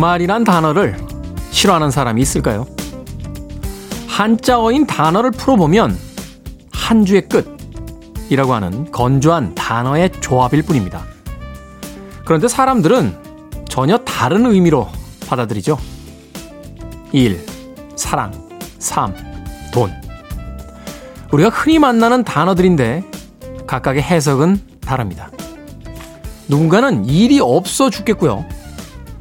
주말이란 단어를 싫어하는 사람이 있을까요? 한자어인 단어를 풀어보면 한 주의 끝이라고 하는 건조한 단어의 조합일 뿐입니다. 그런데 사람들은 전혀 다른 의미로 받아들이죠. 일, 사랑, 삶, 돈. 우리가 흔히 만나는 단어들인데 각각의 해석은 다릅니다. 누군가는 일이 없어 죽겠고요.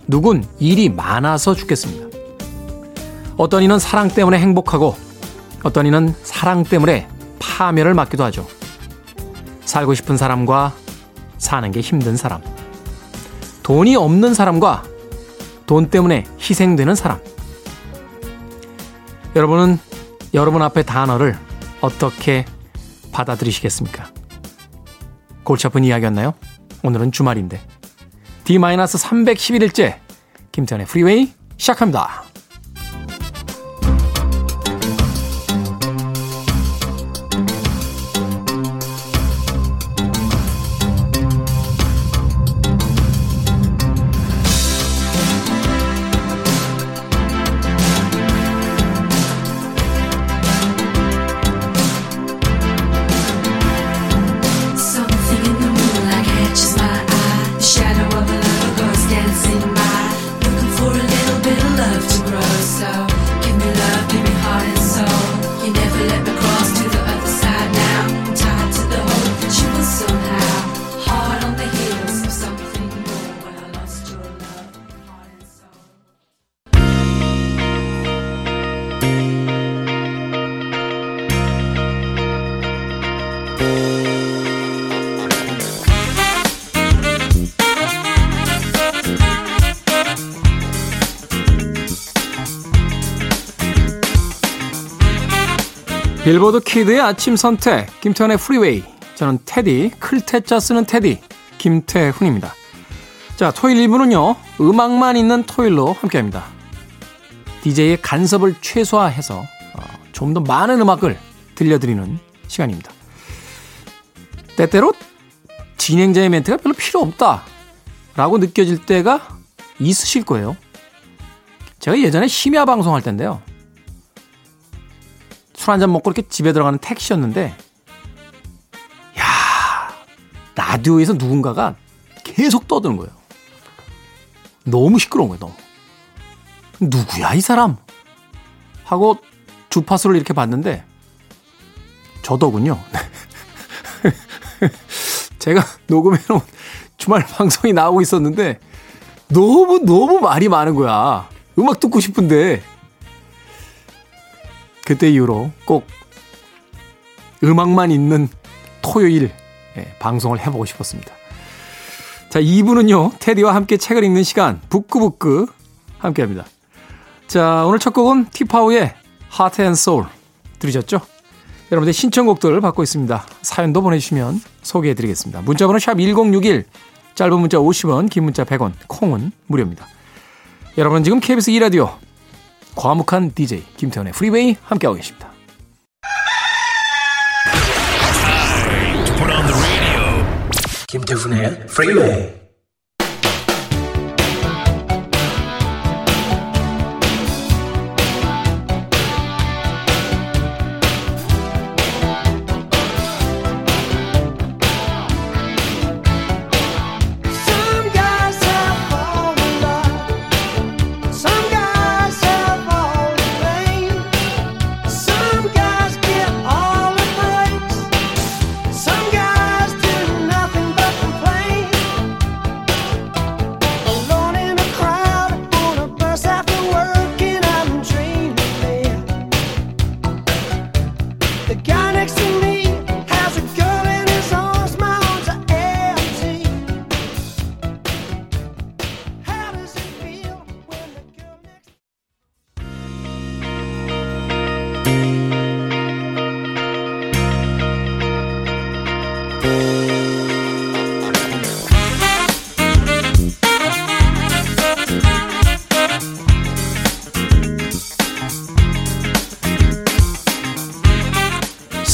누군 일이 많아서 죽겠습니다. 어떤 이는 사랑 때문에 행복하고 어떤 이는 사랑 때문에 파멸을 맞기도 하죠. 살고 싶은 사람과 사는 게 힘든 사람. 돈이 없는 사람과 돈 때문에 희생되는 사람. 여러분은 여러분 앞에 단어를 어떻게 받아들이시겠습니까? 골치 아픈 이야기였나요? 오늘은 주말인데. D-311일째 김태현의 프리웨이 시작합니다. 빌보드 kid의 아침 선택, 김태훈의 프리웨이. 저는 테디, 클 태 자 쓰는 테디, 김태훈입니다. 자, 토요일 1부는요, 음악만 있는 토요일로 함께 합니다. DJ의 간섭을 최소화해서 어, 좀더 많은 음악을 들려드리는 시간입니다. 때때로 진행자의 멘트가 별로 필요 없다. 라고 느껴질 때가 있으실 거예요. 제가 예전에 심야 방송할 때인데요. 술 한 잔 먹고 이렇게 집에 들어가는 택시였는데, 야 라디오에서 누군가가 계속 떠드는 거예요. 너무 시끄러운 거예요, 너무. 누구야, 이 사람? 하고 주파수를 이렇게 봤는데, 저더군요. 제가 녹음해놓은 주말 방송이 나오고 있었는데, 너무, 너무 말이 많은 거야. 음악 듣고 싶은데, 그때 이후로 꼭 음악만 있는 토요일 예, 방송을 해보고 싶었습니다. 자, 2부는요, 테디와 함께 책을 읽는 시간, 북끄북끄 함께 합니다. 자, 오늘 첫 곡은 티파우의 Heart and Soul 들으셨죠? 여러분들 신청곡들을 받고 있습니다. 사연도 보내주시면 소개해드리겠습니다. 문자번호 샵 1061, 짧은 문자 50원, 긴 문자 100원, 콩은 무료입니다. 여러분 지금 KBS 2라디오 과묵한 DJ 김태훈의 프리웨이 함께하고 계십니다. 김태훈의 프리웨이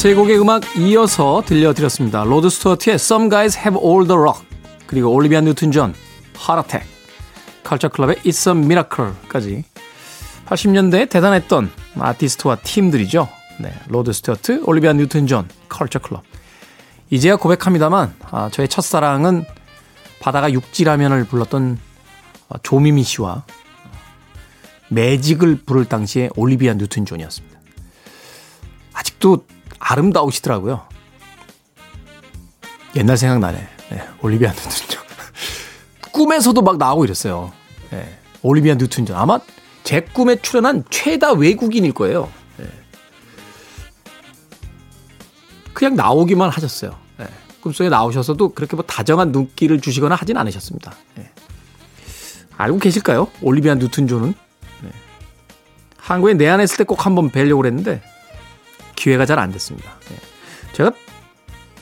세 곡의 음악 이어서 들려드렸습니다. 로드 스튜어트의 Some Guys Have All the Luck 그리고 올리비아 뉴튼 존 Heart Attack 컬처 클럽의 It's a Miracle까지 80년대에 대단했던 아티스트와 팀들이죠. 네, 로드 스튜어트, 올리비아 뉴튼 존, 컬처 클럽. 이제야 고백합니다만 아, 저의 첫사랑은 바다가 육지라면을 불렀던 아, 조미미 씨와 매직을 부를 당시에 올리비아 뉴튼 존이었습니다. 아직도 아름다우시더라고요. 옛날 생각나네. 네, 올리비아 뉴튼 존. 꿈에서도 막 나오고 이랬어요. 네, 올리비아 뉴튼 존. 아마 제 꿈에 출연한 최다 외국인일 거예요. 네. 그냥 나오기만 하셨어요. 네. 꿈속에 나오셔서도 그렇게 뭐 다정한 눈길을 주시거나 하진 않으셨습니다. 네. 알고 계실까요? 올리비아 뉴튼 존은 네. 한국에 내한했을 때 꼭 한번 뵈려고 그랬는데 기회가 잘 안 됐습니다. 네. 제가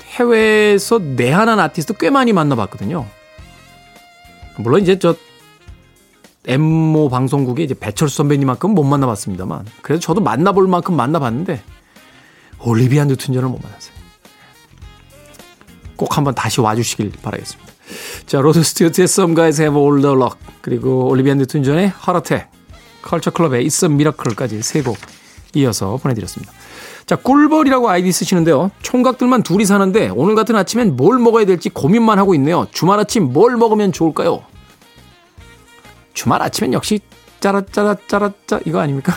해외에서 내한한 아티스트 꽤 많이 만나봤거든요. 물론 이제 저 엠모 방송국에 이제 배철수 선배님만큼 못 만나봤습니다만 그래도 저도 만나볼 만큼 만나봤는데 올리비아 뉴튼 존을 못 만났어요. 꼭 한번 다시 와주시길 바라겠습니다. 자, 로드 스튜어트의 Some Guys Have All The Luck 그리고 올리비아 뉴튼 존의 Heart Attack 컬처 클럽의 It's a Miracle까지 세 곡 이어서 보내드렸습니다. 자, 꿀벌이라고 아이디 쓰시는데요. 총각들만 둘이 사는데 오늘 같은 아침엔 뭘 먹어야 될지 고민만 하고 있네요. 주말 아침 뭘 먹으면 좋을까요? 주말 아침엔 역시 짜라짜라짜라짜 이거 아닙니까?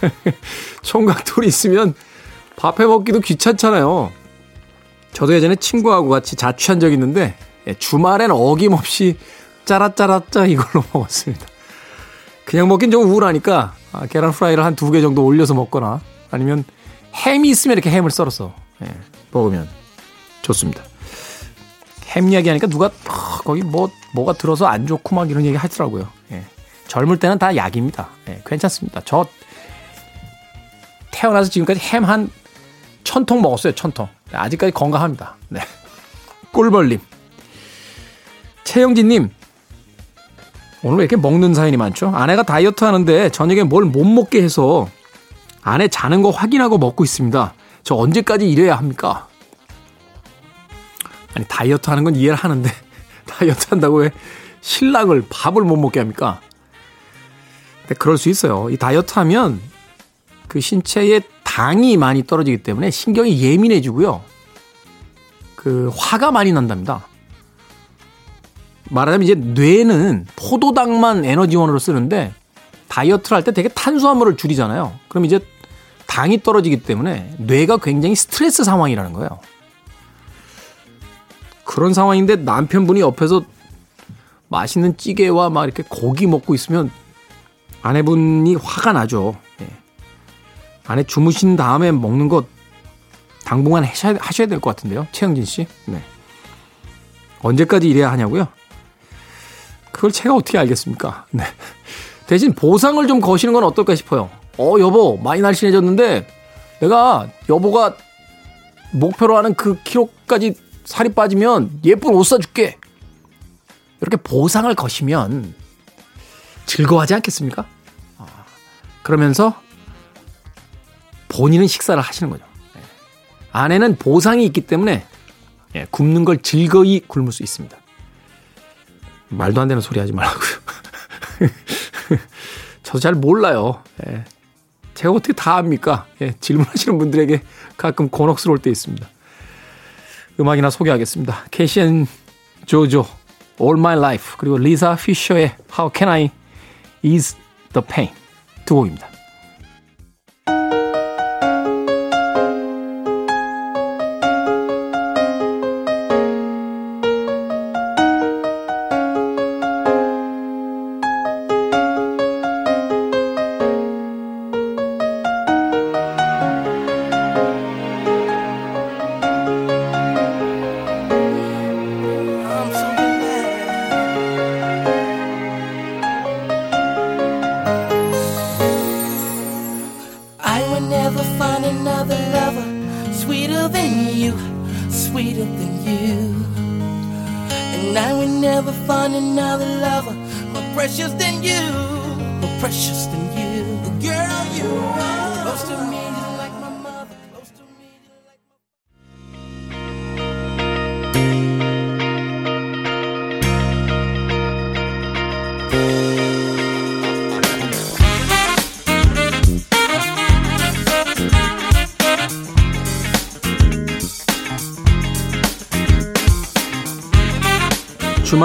총각 둘이 있으면 밥해 먹기도 귀찮잖아요. 저도 예전에 친구하고 같이 자취한 적 있는데 예, 주말엔 어김없이 짜라짜라짜 이걸로 먹었습니다. 그냥 먹긴 좀 우울하니까 아, 계란 프라이를 한 두 개 정도 올려서 먹거나 아니면 햄이 있으면 이렇게 햄을 썰어서 예, 먹으면 좋습니다. 햄 이야기 하니까 누가 어, 거기 뭐 뭐가 들어서 안 좋고 막 이런 얘기 하더라고요. 예. 젊을 때는 다 약입니다. 예, 괜찮습니다. 저 태어나서 지금까지 햄 한 천통 먹었어요. 천 통. 아직까지 건강합니다. 네. 꿀벌님. 최영진님. 오늘 왜 이렇게 먹는 사연이 많죠? 아내가 다이어트 하는데 저녁에 뭘 못 먹게 해서 아내 자는 거 확인하고 먹고 있습니다. 저 언제까지 이래야 합니까? 아니, 다이어트 하는 건 이해를 하는데, 다이어트 한다고 왜 신랑을 밥을 못 먹게 합니까? 근데 그럴 수 있어요. 이 다이어트 하면 그 신체에 당이 많이 떨어지기 때문에 신경이 예민해지고요. 그 화가 많이 난답니다. 말하자면 이제 뇌는 포도당만 에너지원으로 쓰는데 다이어트를 할 때 되게 탄수화물을 줄이잖아요. 그럼 이제 당이 떨어지기 때문에 뇌가 굉장히 스트레스 상황이라는 거예요. 그런 상황인데 남편분이 옆에서 맛있는 찌개와 막 이렇게 고기 먹고 있으면 아내분이 화가 나죠. 예. 아내 주무신 다음에 먹는 것 당분간 하셔야, 하셔야 될 것 같은데요. 최영진 씨. 네. 언제까지 이래야 하냐고요? 그걸 제가 어떻게 알겠습니까? 네. 대신 보상을 좀 거시는 건 어떨까 싶어요. 어, 여보, 많이 날씬해졌는데 내가 여보가 목표로 하는 그 키로까지 살이 빠지면 예쁜 옷 사줄게. 이렇게 보상을 거시면 즐거워하지 않겠습니까? 아, 그러면서 본인은 식사를 하시는 거죠. 예. 아내는 보상이 있기 때문에 예, 굶는 걸 즐거이 굶을 수 있습니다. 말도 안 되는 소리 하지 말라고요. 저도 잘 몰라요. 예. 제가 어떻게 다 압니까? 질문하시는 분들에게 가끔 곤혹스러울 때 있습니다. 음악이나 소개하겠습니다. 캐시앤 조조, All My Life, 그리고 리사 피셔의 How Can I Ease the Pain 두 곡입니다.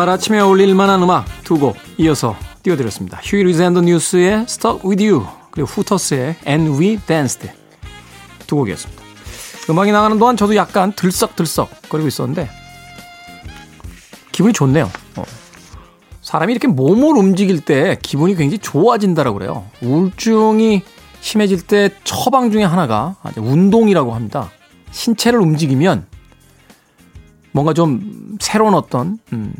주말 아침에 어울릴 만한 음악 두 곡 이어서 띄워드렸습니다. 휴일 리즈 앤더 뉴스의 Stuck With You 그리고 후터스의 And We Danced 두 곡이었습니다. 음악이 나가는 동안 저도 약간 들썩들썩 거리고 있었는데 기분이 좋네요. 어. 사람이 이렇게 몸을 움직일 때 기분이 굉장히 좋아진다라고 그래요. 우울증이 심해질 때 처방 중에 하나가 운동이라고 합니다. 신체를 움직이면 뭔가 좀 새로운 어떤 음,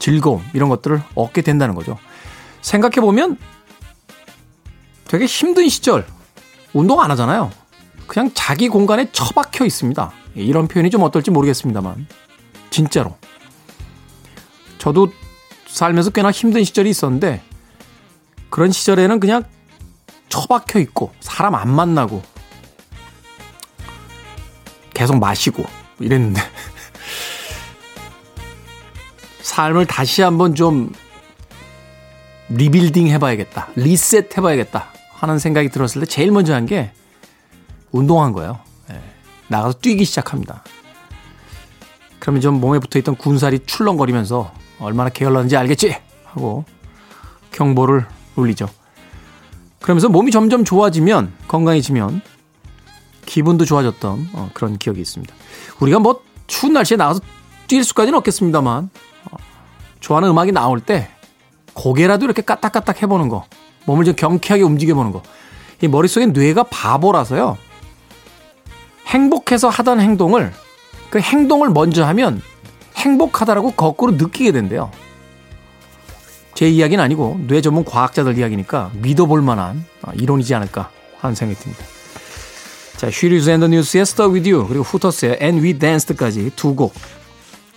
즐거움 이런 것들을 얻게 된다는 거죠. 생각해 보면 되게 힘든 시절 운동 안 하잖아요. 그냥 자기 공간에 처박혀 있습니다. 이런 표현이 좀 어떨지 모르겠습니다만 진짜로 저도 살면서 꽤나 힘든 시절이 있었는데 그런 시절에는 그냥 처박혀 있고 사람 안 만나고 계속 마시고 이랬는데 삶을 다시 한번 좀 리빌딩 해봐야겠다. 리셋 해봐야겠다. 하는 생각이 들었을 때 제일 먼저 한 게 운동한 거예요. 네. 나가서 뛰기 시작합니다. 그러면 좀 몸에 붙어 있던 군살이 출렁거리면서 얼마나 게을렀는지 알겠지? 하고 경보를 울리죠. 그러면서 몸이 점점 좋아지면 건강해지면 기분도 좋아졌던 어, 그런 기억이 있습니다. 우리가 뭐 추운 날씨에 나가서 뛸 수까지는 없겠습니다만 어, 좋아하는 음악이 나올 때 고개라도 이렇게 까딱까딱 해보는 거 몸을 좀 경쾌하게 움직여보는 거 이 머릿속에 뇌가 바보라서요 행복해서 하던 행동을 그 행동을 먼저 하면 행복하다라고 거꾸로 느끼게 된대요. 제 이야기는 아니고 뇌 전문 과학자들 이야기니까 믿어볼 만한 아, 이론이지 않을까 하는 생각이 듭니다. 자, 휴이 루이스 앤 더 뉴스의 Stuck With You 그리고 후터스의 We Danced까지 두 곡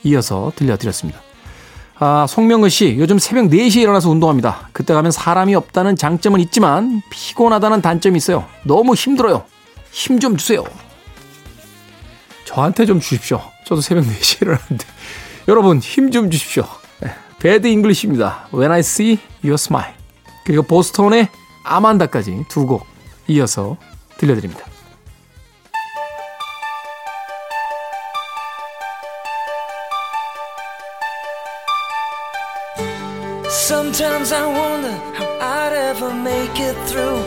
이어서 들려드렸습니다. 아, 송명근 씨, 요즘 새벽 4시에 일어나서 운동합니다. 그때 가면 사람이 없다는 장점은 있지만 피곤하다는 단점이 있어요. 너무 힘들어요. 힘 좀 주세요. 저한테 좀 주십시오. 저도 새벽 4시에 일어나는데. 여러분, 힘 좀 주십시오. 배드 잉글리시입니다. When I See Your Smile. 그리고 보스톤의 아만다까지 두 곡 이어서 들려드립니다. Sometimes I wonder how I'd ever make it through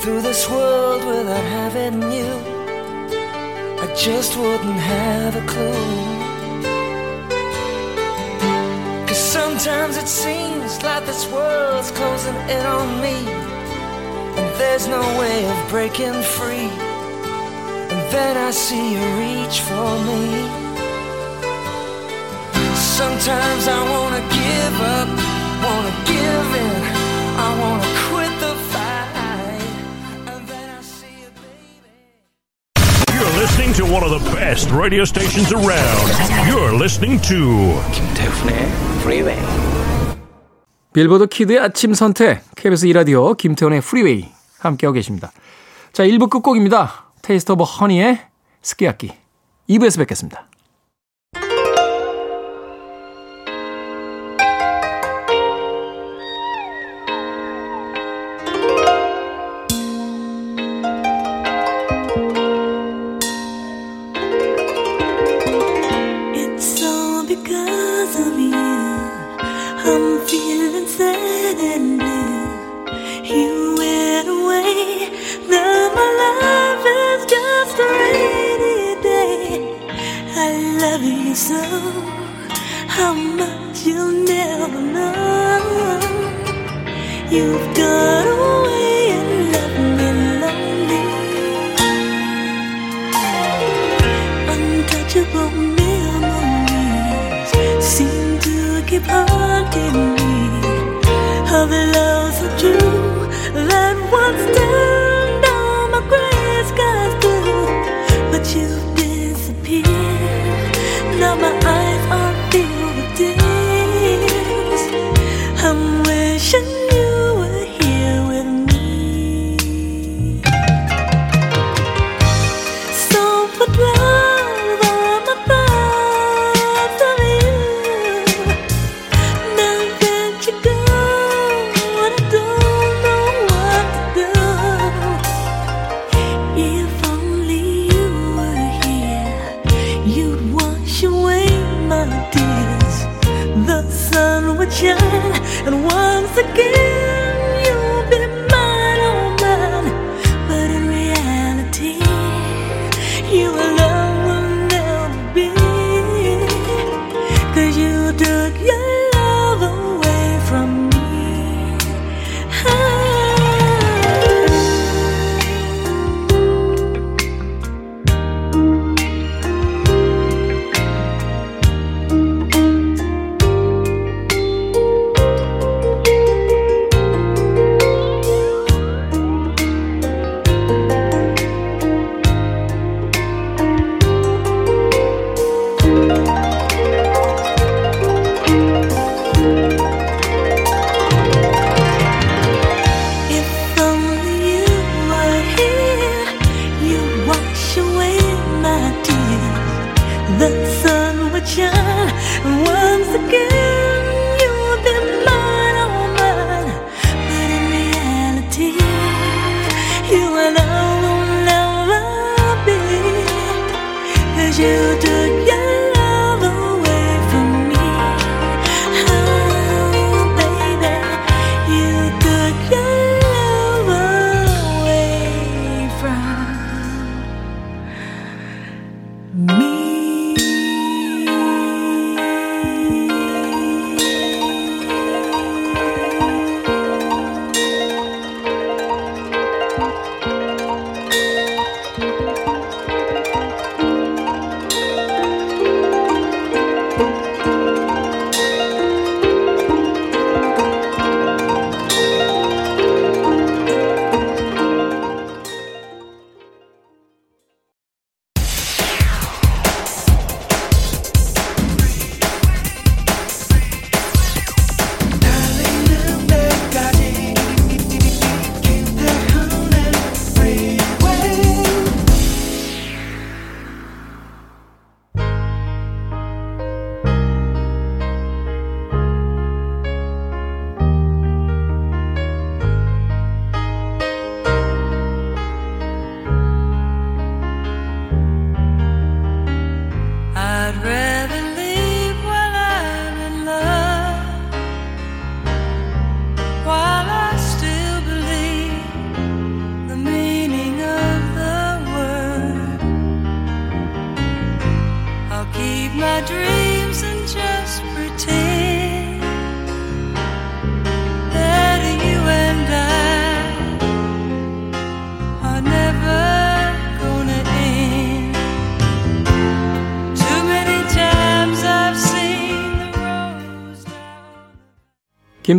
through this world without having you. I just wouldn't have a clue. Cause sometimes it seems like this world's closing in on me, and there's no way of breaking free. And then I see you reach for me. Sometimes I wanna give up, wanna give in, I wanna quit the fight. And then I see you, baby. You're listening to one of the best radio stations around. You're listening to 김태훈의 Freeway. 빌보드 kid의 아침 선택, KBS 2 라디오 김태훈의 Freeway 함께하고 계십니다. 자, 1부 끝곡입니다. 테이스트 오브 허니의 스키야키. 2부에서 뵙겠습니다. so how much you'll never know. You've got.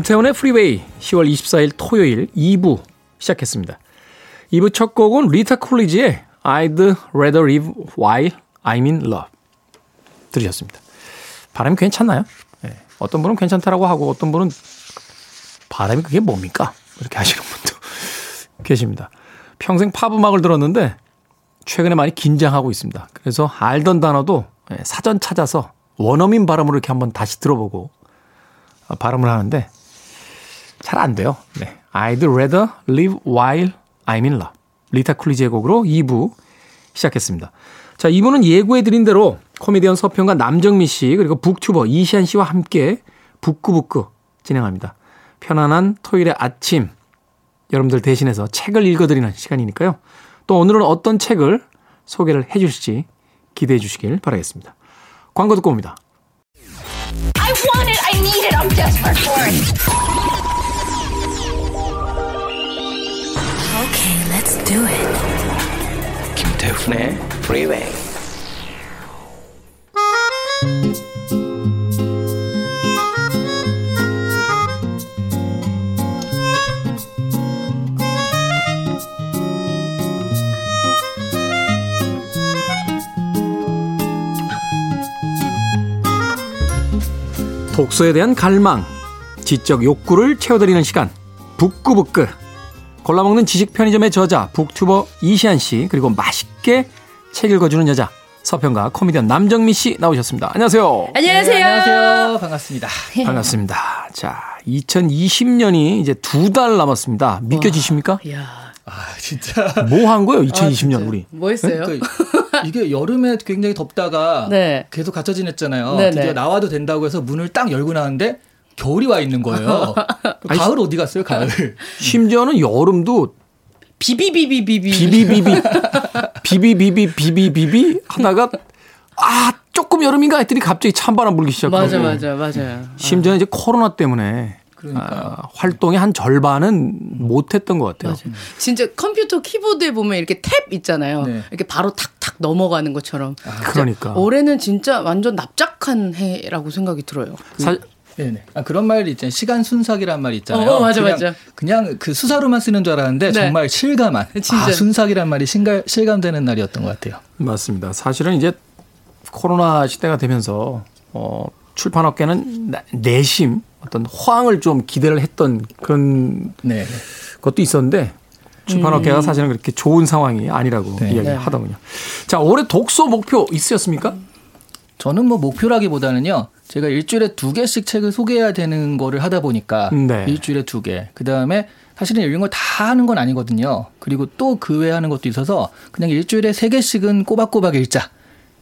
김태훈의 프리웨이 10월 24일 토요일 2부 시작했습니다. 2부 첫 곡은 리타 쿨리지의 I'd rather leave while I'm in love 들으셨습니다. 발음이 괜찮나요? 예, 어떤 분은 괜찮다라고 하고 어떤 분은 발음이 그게 뭡니까? 이렇게 하시는 분도 계십니다. 평생 팝 음악을 들었는데 최근에 많이 긴장하고 있습니다. 그래서 알던 단어도 예, 사전 찾아서 원어민 발음으로 이렇게 한번 다시 들어보고 어, 발음을 하는데 잘 안 돼요. 네. I'd rather live while I'm in love. 리타 쿨리지의 곡으로 2부 시작했습니다. 자, 2부는 예고해드린 대로 코미디언 서평가 남정미 씨 그리고 북튜버 이시안 씨와 함께 북구북구 진행합니다. 편안한 토요일의 아침 여러분들 대신해서 책을 읽어드리는 시간이니까요. 또 오늘은 어떤 책을 소개를 해 주실지 기대해 주시길 바라겠습니다. 광고 듣고 옵니다. Okay, let's do it. 김태훈의 프리웨이 독서에 대한 갈망, 지적 욕구를 채워드리는 시간, 북구북구. 골라먹는 지식 편의점의 저자, 북튜버 이시안 씨, 그리고 맛있게 책 읽어주는 여자, 서평가 코미디언 남정미 씨 나오셨습니다. 안녕하세요. 안녕하세요. 네, 안녕하세요. 반갑습니다. 반갑습니다. 자, 2020년이 이제 두 달 남았습니다. 믿겨지십니까? 야, 아, 진짜. 뭐 한 거예요, 2020년 진짜. 우리? 뭐 했어요? 그러니까 이게 여름에 굉장히 덥다가 네. 계속 갇혀 지냈잖아요. 네네. 드디어 나와도 된다고 해서 문을 딱 열고 나왔는데 겨울이 와 있는 거예요. 가을 어디 갔어요? 가을. 심지어는 여름도 비비비비비비. 비비비비 비비비비 비비비비 하다가 아 조금 여름인가 했더니 갑자기 찬바람 불기 시작하고 맞아 맞아 맞아요. 심지어 이제 코로나 때문에 아, 활동의 한 절반은 못했던 것 같아요. 진짜 컴퓨터 키보드에 보면 이렇게 탭 있잖아요. 네. 이렇게 바로 탁탁 넘어가는 것처럼. 그러니까 올해는 진짜 완전 납작한 해라고 생각이 들어요. 사, 네네. 아, 그런 말 있잖아요. 시간 순삭이란 말 있잖아요. 어, 맞아, 그냥, 맞아. 그냥 그 수사로만 쓰는 줄 알았는데 네. 정말 실감한. 진짜. 아, 순삭이란 말이 실감, 실감되는 날이었던 것 같아요. 맞습니다. 사실은 이제 코로나 시대가 되면서 어, 출판업계는 나- 내심 어떤 호황을 좀 기대를 했던 그런 네. 것도 있었는데 출판업계가 사실은 그렇게 좋은 상황이 아니라고 네. 이야기를 하더군요. 자, 올해 독서 목표 있으셨습니까? 저는 뭐 목표라기보다는요. 제가 일주일에 두 개씩 책을 소개해야 되는 거를 하다 보니까 네. 일주일에 두 개. 그다음에 사실은 읽은 걸 다 하는 건 아니거든요. 그리고 또 그 외에 하는 것도 있어서 그냥 일주일에 세 개씩은 꼬박꼬박 읽자.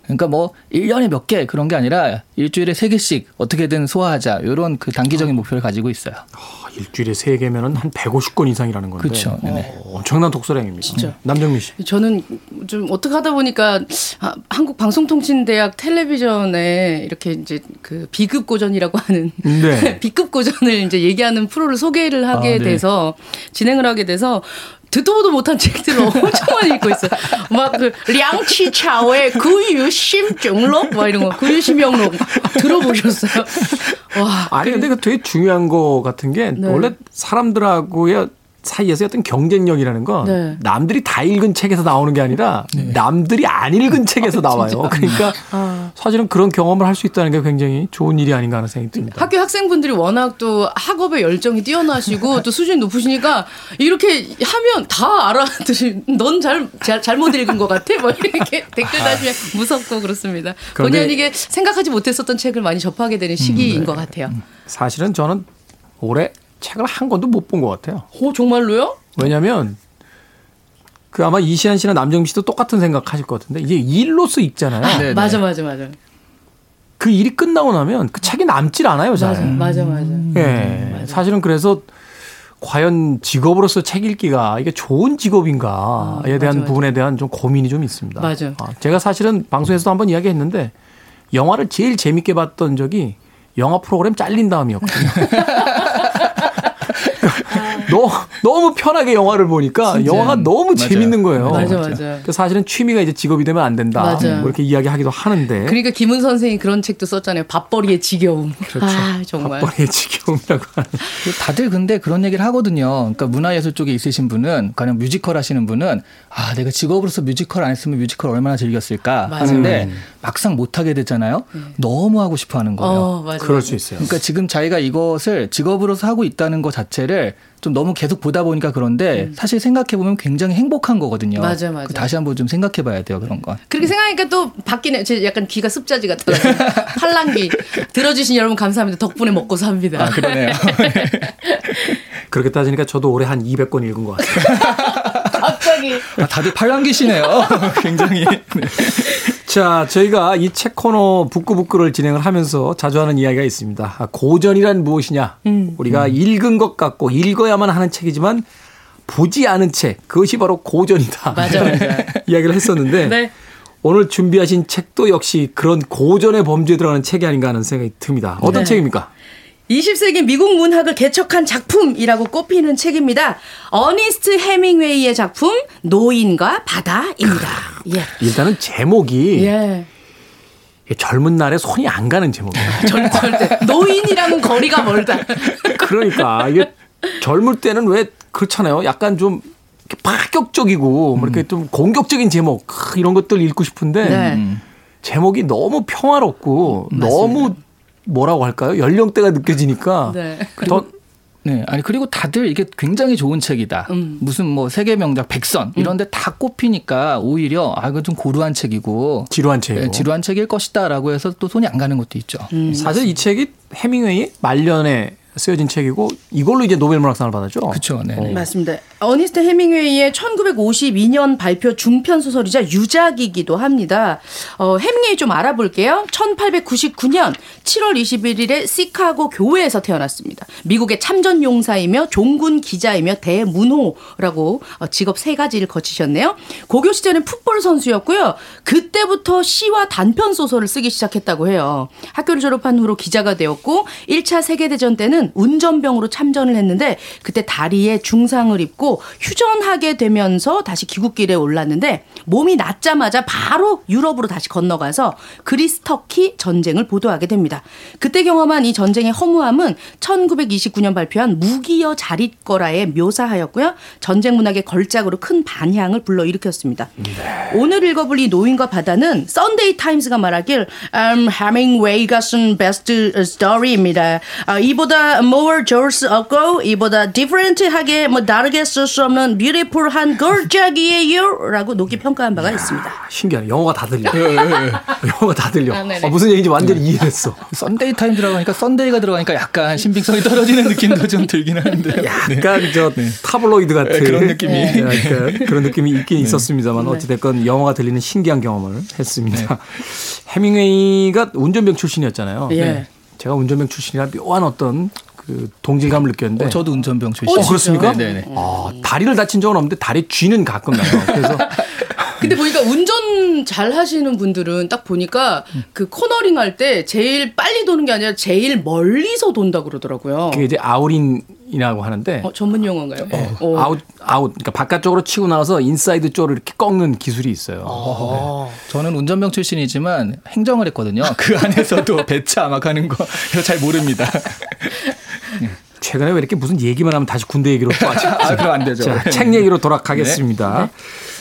그러니까 뭐 1년에 몇 개 그런 게 아니라 일주일에 세 개씩 어떻게든 소화하자. 이런 그 단기적인 목표를 가지고 있어요. 아, 일주일에 세 개면은 한 150권 이상이라는 건데. 그렇죠. 네네. 어, 엄청난 독서량입니다. 진짜. 남정미 씨. 저는 좀 어떻게 하다 보니까 아, 한국 방송통신대학 텔레비전에 이렇게 이제 그 비급 고전이라고 하는 네. B급 고전을 이제 얘기하는 프로를 소개를 하게 아, 네. 돼서 진행을 하게 돼서 듣도 보도 못한 책들을 엄청 많이 읽고 있어요. 막그 량치차오의 구유 심증록 막 이런 거 구유 심영록 들어보셨어요? 와 아니 근데 그 되게 중요한 거 같은 게 네. 원래 사람들하고의 사이에서 어떤 경쟁력이라는 건 네. 남들이 다 읽은 책에서 나오는 게 아니라 남들이 안 읽은 책에서 나와요. 그러니까 아. 사실은 그런 경험을 할 수 있다는 게 굉장히 좋은 일이 아닌가 하는 생각이 듭니다. 학교 학생분들이 워낙 또 학업에 열정이 뛰어나시고 또 수준이 높으시니까 이렇게 하면 다 알아들이 넌잘 잘못 읽은 것 같아 뭐 이렇게 댓글 다시면 무섭고 그렇습니다. 본의 아니게 생각하지 못했었던 책을 많이 접하게 되는 시기인 것 같아요. 사실은 저는 올해 책을 한 권도 못 본 것 같아요. 오 정말로요? 왜냐하면 그 아마 이시안 씨나 남정미 씨도 똑같은 생각하실 것 같은데 이제 일로서 읽잖아요. 네, 맞아 맞아 맞아 그 일이 끝나고 나면 그 책이 남질 않아요. 잘. 맞아 맞아 맞아. 예. 사실은 그래서 과연 직업으로서 책 읽기가 이게 좋은 직업인가에 대한 아, 맞아, 부분에 대한 좀 고민이 좀 있습니다. 맞아. 아, 제가 사실은 방송에서도 한번 이야기했는데 영화를 제일 재밌게 봤던 적이 영화 프로그램 잘린 다음이었거든요. 너무, 너무 편하게 영화를 보니까 진짜. 영화가 너무 맞아요. 재밌는 거예요. 맞아 맞아. 그래서 사실은 취미가 이제 직업이 되면 안 된다. 맞아. 뭐 이렇게 이야기하기도 하는데. 그러니까 김훈 선생이 그런 책도 썼잖아요. 밥벌이의 지겨움. 아 정말. 밥벌이의 지겨움이라고 하는. 다들 근데 그런 얘기를 하거든요. 그러니까 문화예술 쪽에 있으신 분은, 가령 뮤지컬 하시는 분은, 아, 내가 직업으로서 뮤지컬 안 했으면 뮤지컬 얼마나 즐겼을까 맞아요. 하는데, 막상 못하게 되잖아요. 너무 하고 싶어 하는 거예요. 어 맞아. 그럴 맞아. 수 있어요. 그러니까 지금 자기가 이것을 직업으로서 하고 있다는 것 자체를 좀 너무 계속 보다 보니까 그런데 사실 생각해 보면 굉장히 행복한 거거든요. 음. 맞아, 맞아. 그 다시 한번 좀 생각해 봐야 돼요, 그런 건. 그렇게 생각하니까 또 바뀌네. 제 약간 귀가 습자지 같더라고요. 팔랑귀. 들어주신 여러분 감사합니다. 덕분에 먹고 삽니다. 아, 그러네요. 그렇게 따지니까 저도 올해 한 200권 읽은 것 같아요. 갑자기. 아, 다들 팔랑귀시네요. 굉장히. 네. 자, 저희가 이 책 코너 북구북구를 진행을 하면서 자주 하는 이야기가 있습니다. 아, 고전이란 무엇이냐? 우리가 읽은 것 같고 읽어야만 하는 책이지만 보지 않은 책, 그것이 바로 고전이다. 맞아, 맞아. 이야기를 했었는데 네. 오늘 준비하신 책도 역시 그런 고전의 범주에 들어가는 책이 아닌가 하는 생각이 듭니다. 어떤 네. 책입니까? 20세기 미국 문학을 개척한 작품이라고 꼽히는 책입니다. 어니스트 해밍웨이의 작품 노인과 바다입니다. 예. 일단은 제목이 예. 젊은 날에 손이 안 가는 제목이에요. 절, 절대. 노인이랑은 거리가 멀다. 그러니까 이게 젊을 때는 왜 그렇잖아요. 약간 좀 이렇게 파격적이고 뭐 이렇게 좀 공격적인 제목 크, 이런 것들 읽고 싶은데 네. 제목이 너무 평화롭고 너무 뭐라고 할까요? 연령대가 느껴지니까 네. 더 네. 아니, 그리고 다들 이게 굉장히 좋은 책이다. 음. 무슨 뭐 세계 명작 백선 이런 데다 꼽히니까 오히려 아, 이거 좀 고루한 책이고 지루한 책이고. 네, 지루한 책일 것이다 라고 해서 또 손이 안 가는 것도 있죠. 음. 사실 이 책이 해밍웨이의 말년에 쓰여진 책이고 이걸로 이제 노벨 문학상을 받았죠. 그렇죠. 네. 네. 맞습니다. 어니스트 해밍웨이의 1952년 발표 중편 소설이자 유작이기도 합니다. 어, 해밍웨이 좀 알아볼게요. 1899년 7월 21일에 시카고 교회에서 태어났습니다. 미국의 참전 용사이며 종군 기자이며 대문호라고 어, 직업 세 가지를 거치셨네요. 고교 시절엔 풋볼 선수였고요. 그때부터 시와 단편 소설을 쓰기 시작했다고 해요. 학교를 졸업한 후로 기자가 되었고 1차 세계 대전 때는 운전병으로 참전을 했는데 그때 다리에 중상을 입고 휴전하게 되면서 다시 귀국길에 올랐는데 몸이 낫자마자 바로 유럽으로 다시 건너가서 그리스 터키 전쟁을 보도하게 됩니다. 그때 경험한 이 전쟁의 허무함은 1929년 발표한 무기여 잘 있거라에 묘사하였고요. 전쟁 문학의 걸작으로 큰 반향을 불러일으켰습니다. 오늘 읽어볼 이 노인과 바다는 썬데이 타임스가 말하길 um, 헤밍웨이가 쓴 best story입니다. 아, 이보다 more 좋을 수 없고 이보다 different하게 뭐 다르게 쓸 수 없는 beautiful한 걸작이에요 라고 높게 평가한 바가 있습니다. 신기하네. 영어가 다 들려. 영어가 다 들려. 아. 어, 무슨 얘기인지 완전히 이해했어. 썬데이 타임즈라고 하니까 Sunday가 들어가니까 약간 신빙성이 떨어지는 느낌도 좀 들긴 하는데요. 네. 약간 저 타블로이드 같은 네, 그런 느낌이. 네, 약간 그런 느낌이 있긴 있었습니다만 어찌됐건 영어가 들리는 신기한 경험을 했습니다. 헤밍웨이가 운전병 출신이었잖아요. 예. 네. 제가 운전병 출신이라 묘한 어떤 그 동질감을 느꼈는데 어, 저도 운전병 출신. 어, 그렇습니까? 네, 네, 네. 아, 다리를 다친 적은 없는데 다리 쥐는 가끔 나요. 그래서 근데 보니까 운전 잘 하시는 분들은 딱 보니까 그 코너링 할 때 제일 빨리 도는 게 아니라 제일 멀리서 돈다 그러더라고요. 그게 이제 out in이라고 하는데 어, 전문 용어인가요? 어. 아웃 아웃 그러니까 바깥쪽으로 치고 나서 인사이드 쪽으로 이렇게 꺾는 기술이 있어요. 저는 운전병 출신이지만 행정을 했거든요. 그 안에서도 배차 막 하는 거 그래서 잘 모릅니다. 최근에 왜 이렇게 무슨 얘기만 하면 다시 군대 얘기로 또? 아, 그럼 안 되죠. 자, 책 얘기로 돌아가겠습니다.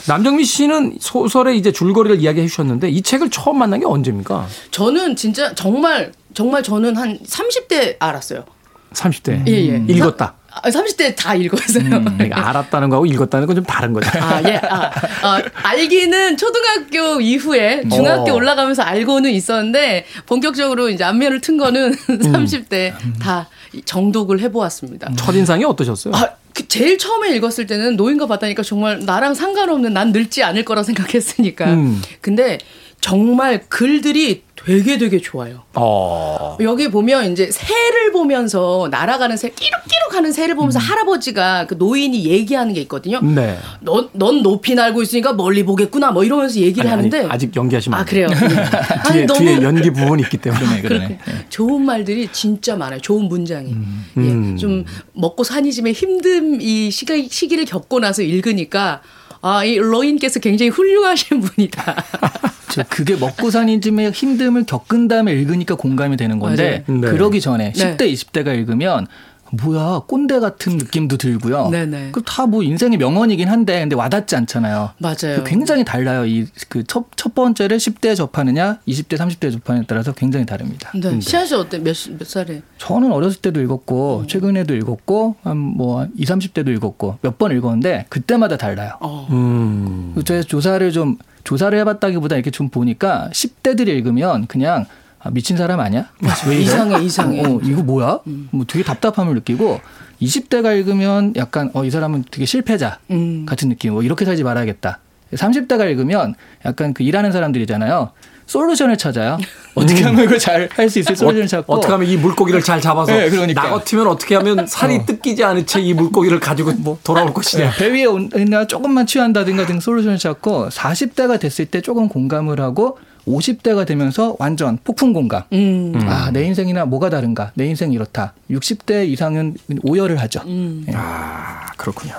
남정미 씨는 소설의 이제 줄거리를 이야기해 주셨는데 이 책을 처음 만난 게 언제입니까? 저는 진짜 정말 정말 저는 한 30대 알았어요. 30대. 예, 예. 읽었다. 아, 30대 다 읽었어요. 그러니까 알았다는 거하고 읽었다는 건 좀 다른 거죠. 아, 예. 아, 아, 알기는 초등학교 이후에 중학교 어. 올라가면서 알고는 있었는데 본격적으로 이제 안면을 튼 거는 30대 다 정독을 해보았습니다. 첫인상이 어떠셨어요? 아, 그 제일 처음에 읽었을 때는 노인과 봤다니까 정말 나랑 상관없는 난 늙지 않을 거라 생각했으니까. 음. 근데 정말 글들이 되게 되게 좋아요. 어. 여기 보면 이제 새를 보면서 날아가는 새, 끼룩끼룩 하는 새를 보면서 할아버지가 그 노인이 얘기하는 게 있거든요. 네. 넌, 넌 높이 날고 있으니까 멀리 보겠구나 뭐 이러면서 얘기를 아니, 아니, 하는데 아직 연기하시면 아. 그래요. 네. 뒤에, 뒤에 연기 부분이 있기 때문에. 그러네, 그러네. 그렇게 좋은 말들이 진짜 많아요. 좋은 문장이. 음. 예, 좀 먹고 사니즘의 힘든 이 시기, 시기를 겪고 나서 읽으니까 아, 이 로인께서 굉장히 훌륭하신 분이다. 저 그게 먹고 사니즘의 힘듦을 겪은 다음에 읽으니까 공감이 되는 건데. 네. 그러기 전에 네. 10대 20대가 읽으면 뭐야 꼰대 같은 느낌도 들고요. 네네. 그다 뭐 인생의 명언이긴 한데 근데 와닿지 않잖아요. 맞아요. 굉장히 달라요. 이그첫 첫 번째를 10대에 접하느냐, 20대, 30대에 접하느냐에 따라서 굉장히 다릅니다. 네. 시아 씨 어때? 몇, 몇 살에? 저는 어렸을 때도 읽었고 최근에도 읽었고 한뭐 2, 30대도 읽었고 몇 번 읽었는데 그때마다 달라요. 어. 음. 제가 조사를 좀 조사를 해봤다기보다 이렇게 좀 보니까 10대들이 읽으면 그냥 아, 미친 사람 아니야? 왜? 이상해, 이상해. 어, 이거 뭐야? 뭐 되게 답답함을 느끼고 20대가 읽으면 약간 어, 이 사람은 되게 실패자 음. 같은 느낌. 뭐 이렇게 살지 말아야겠다. 30대가 읽으면 약간 그 일하는 사람들이잖아요. 솔루션을 찾아요. 어떻게 하면 이걸 잘 할 수 있을 솔루션을 찾고 어, 떻게 하면 이 물고기를 잘 잡아서 네, 그러니까. 나 같으면 어떻게 하면 살이 어. 뜯기지 않은 채 이 물고기를 가지고 뭐 돌아올 것이냐. 배 위에 있나 조금만 취한다든가 등 솔루션을 찾고 40대가 됐을 때 조금 공감을 하고 50대가 되면서 완전 폭풍 공감. 음. 아, 내 인생이나 뭐가 다른가? 내 인생 이렇다. 60대 이상은 오열을 하죠. 음. 아, 그렇군요.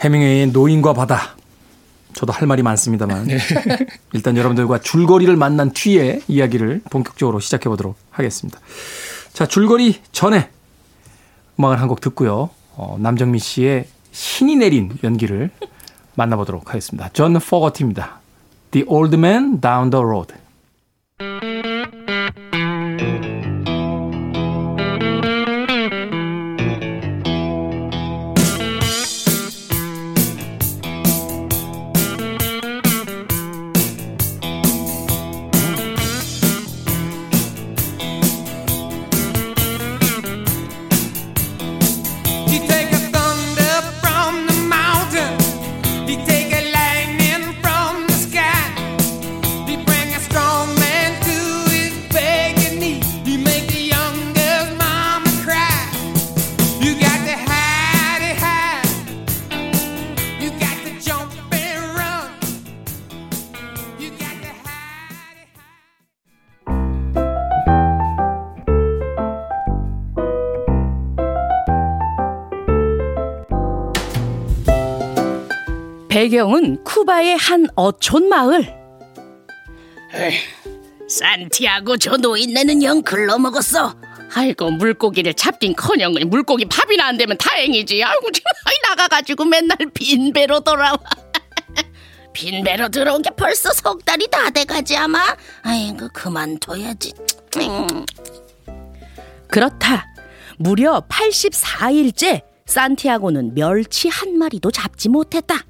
헤밍웨이의 노인과 바다. 저도 할 말이 많습니다만 일단 여러분들과 줄거리를 만난 뒤에 이야기를 본격적으로 시작해 보도록 하겠습니다. 자, 줄거리 전에 음악을 한 곡 듣고요. 어, 남정미 씨의 신이 내린 연기를 만나보도록 하겠습니다. 존 포거티입니다. The Old Man Down the Road. 배경은 쿠바의 한 어촌 마을. 산티아고 저 노인네는 영 글러먹었어. 아이고 물고기를 잡긴커녕 물고기 밥이나 안 되면 다행이지. 아이고 나가가지고 맨날 빈 배로 돌아와. 빈 배로 들어온 게 벌써 석 달이 다 돼가지 아마. 아이고 그만둬야지. 음. 그렇다. 무려 84일째 산티아고는 멸치 한 마리도 잡지 못했다.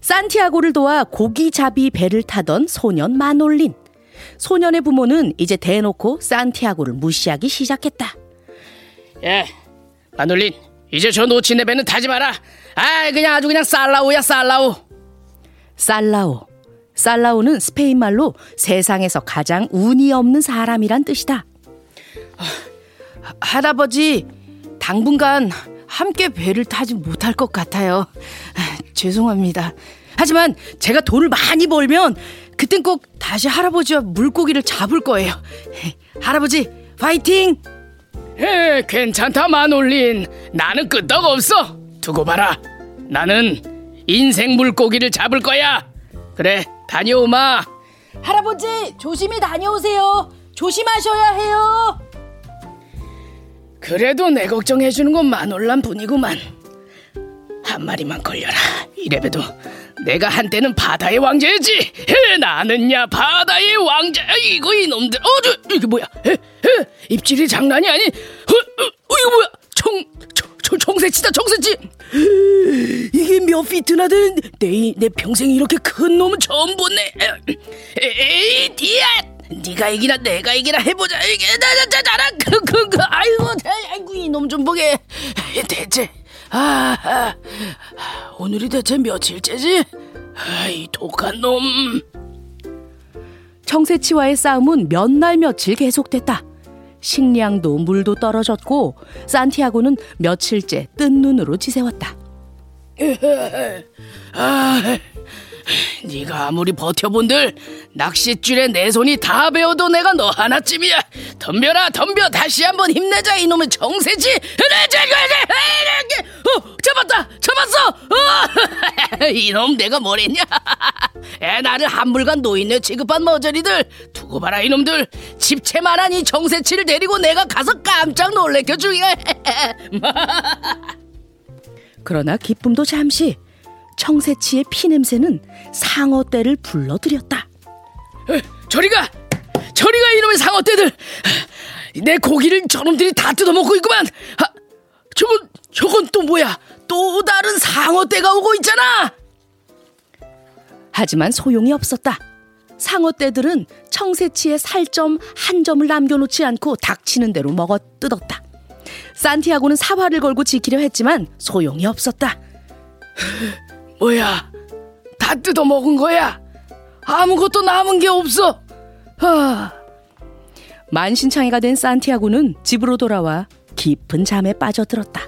산티아고를 도와 고기잡이 배를 타던 소년 마놀린. 소년의 부모는 이제 대놓고 산티아고를 무시하기 시작했다. 예, 마놀린 이제 저 놓친 내 배는 타지 마라. 아 그냥 아주 그냥 쌀라오야 쌀라오. 살라오. 살라오는 스페인 말로 세상에서 가장 운이 없는 사람이란 뜻이다. 할아버지, 당분간 함께 배를 타지 못할 것 같아요. 죄송합니다. 하지만 제가 돈을 많이 벌면 그땐 꼭 다시 할아버지와 물고기를 잡을 거예요. 할아버지, 파이팅! 에 괜찮다 마놀린. 나는 끄떡 없어. 두고 봐라. 나는 인생 물고기를 잡을 거야. 그래 다녀오마. 할아버지, 조심히 다녀오세요. 조심하셔야 해요. 그래도 내 걱정해주는 건 마놀란 분이구만. 한 마리만 걸려라. 이래봬도 내가 한때는 바다의 왕자였지. 에, 나는야 바다의 왕자. 이거 이놈들. 어저 이게 뭐야? 에, 에, 입질이 장난이 아니. 어, 어, 어, 이거 뭐야? 청, 청, 청 청새치다 청새치. 이게 몇 피트나 되는 내, 내 평생 이렇게 큰 놈은 처음 보네. 에이 디야. 네가 이기나 내가 이기나 해보자 이게 나나나 나랑 그그 그, 아이고 자, 아이고 이놈 좀 보게 대체 아, 아 오늘이 대체 며칠째지 아이 독한 놈 청새치와의 싸움은 몇 날 며칠 계속됐다. 식량도 물도 떨어졌고 산티아고는 며칠째 뜬 눈으로 지새웠다. 아, 네가 아무리 버텨본들 낚싯줄에 내 손이 다 베어도 내가 너 하나쯤이야. 덤벼라 덤벼 다시 한번 힘내자 이놈의 정세지. 이렇게 어 잡았다 잡았어. 어, 이놈 내가 뭐랬냐? 애 나를 한물간 노인네 취급한 머저리들 두고 봐라 이놈들 집채만한 이 정세치를 데리고 내가 가서 깜짝 놀래켜 주게. 그러나 기쁨도 잠시 청새치의 피냄새는 상어떼를 불러들였다. 저리가! 저리가 이놈의 상어떼들! 내 고기를 저놈들이 다 뜯어먹고 있구만! 아, 저건, 저건 또 뭐야? 또 다른 상어떼가 오고 있잖아! 하지만 소용이 없었다. 상어떼들은 청새치의 살점 한 점을 남겨놓지 않고 닥치는 대로 먹어 뜯었다. 산티아고는 사활을 걸고 지키려 했지만 소용이 없었다. 뭐야? 다 뜯어 먹은 거야? 아무것도 남은 게 없어! 아, 만신창이가 된 산티아고는 집으로 돌아와 깊은 잠에 빠져들었다.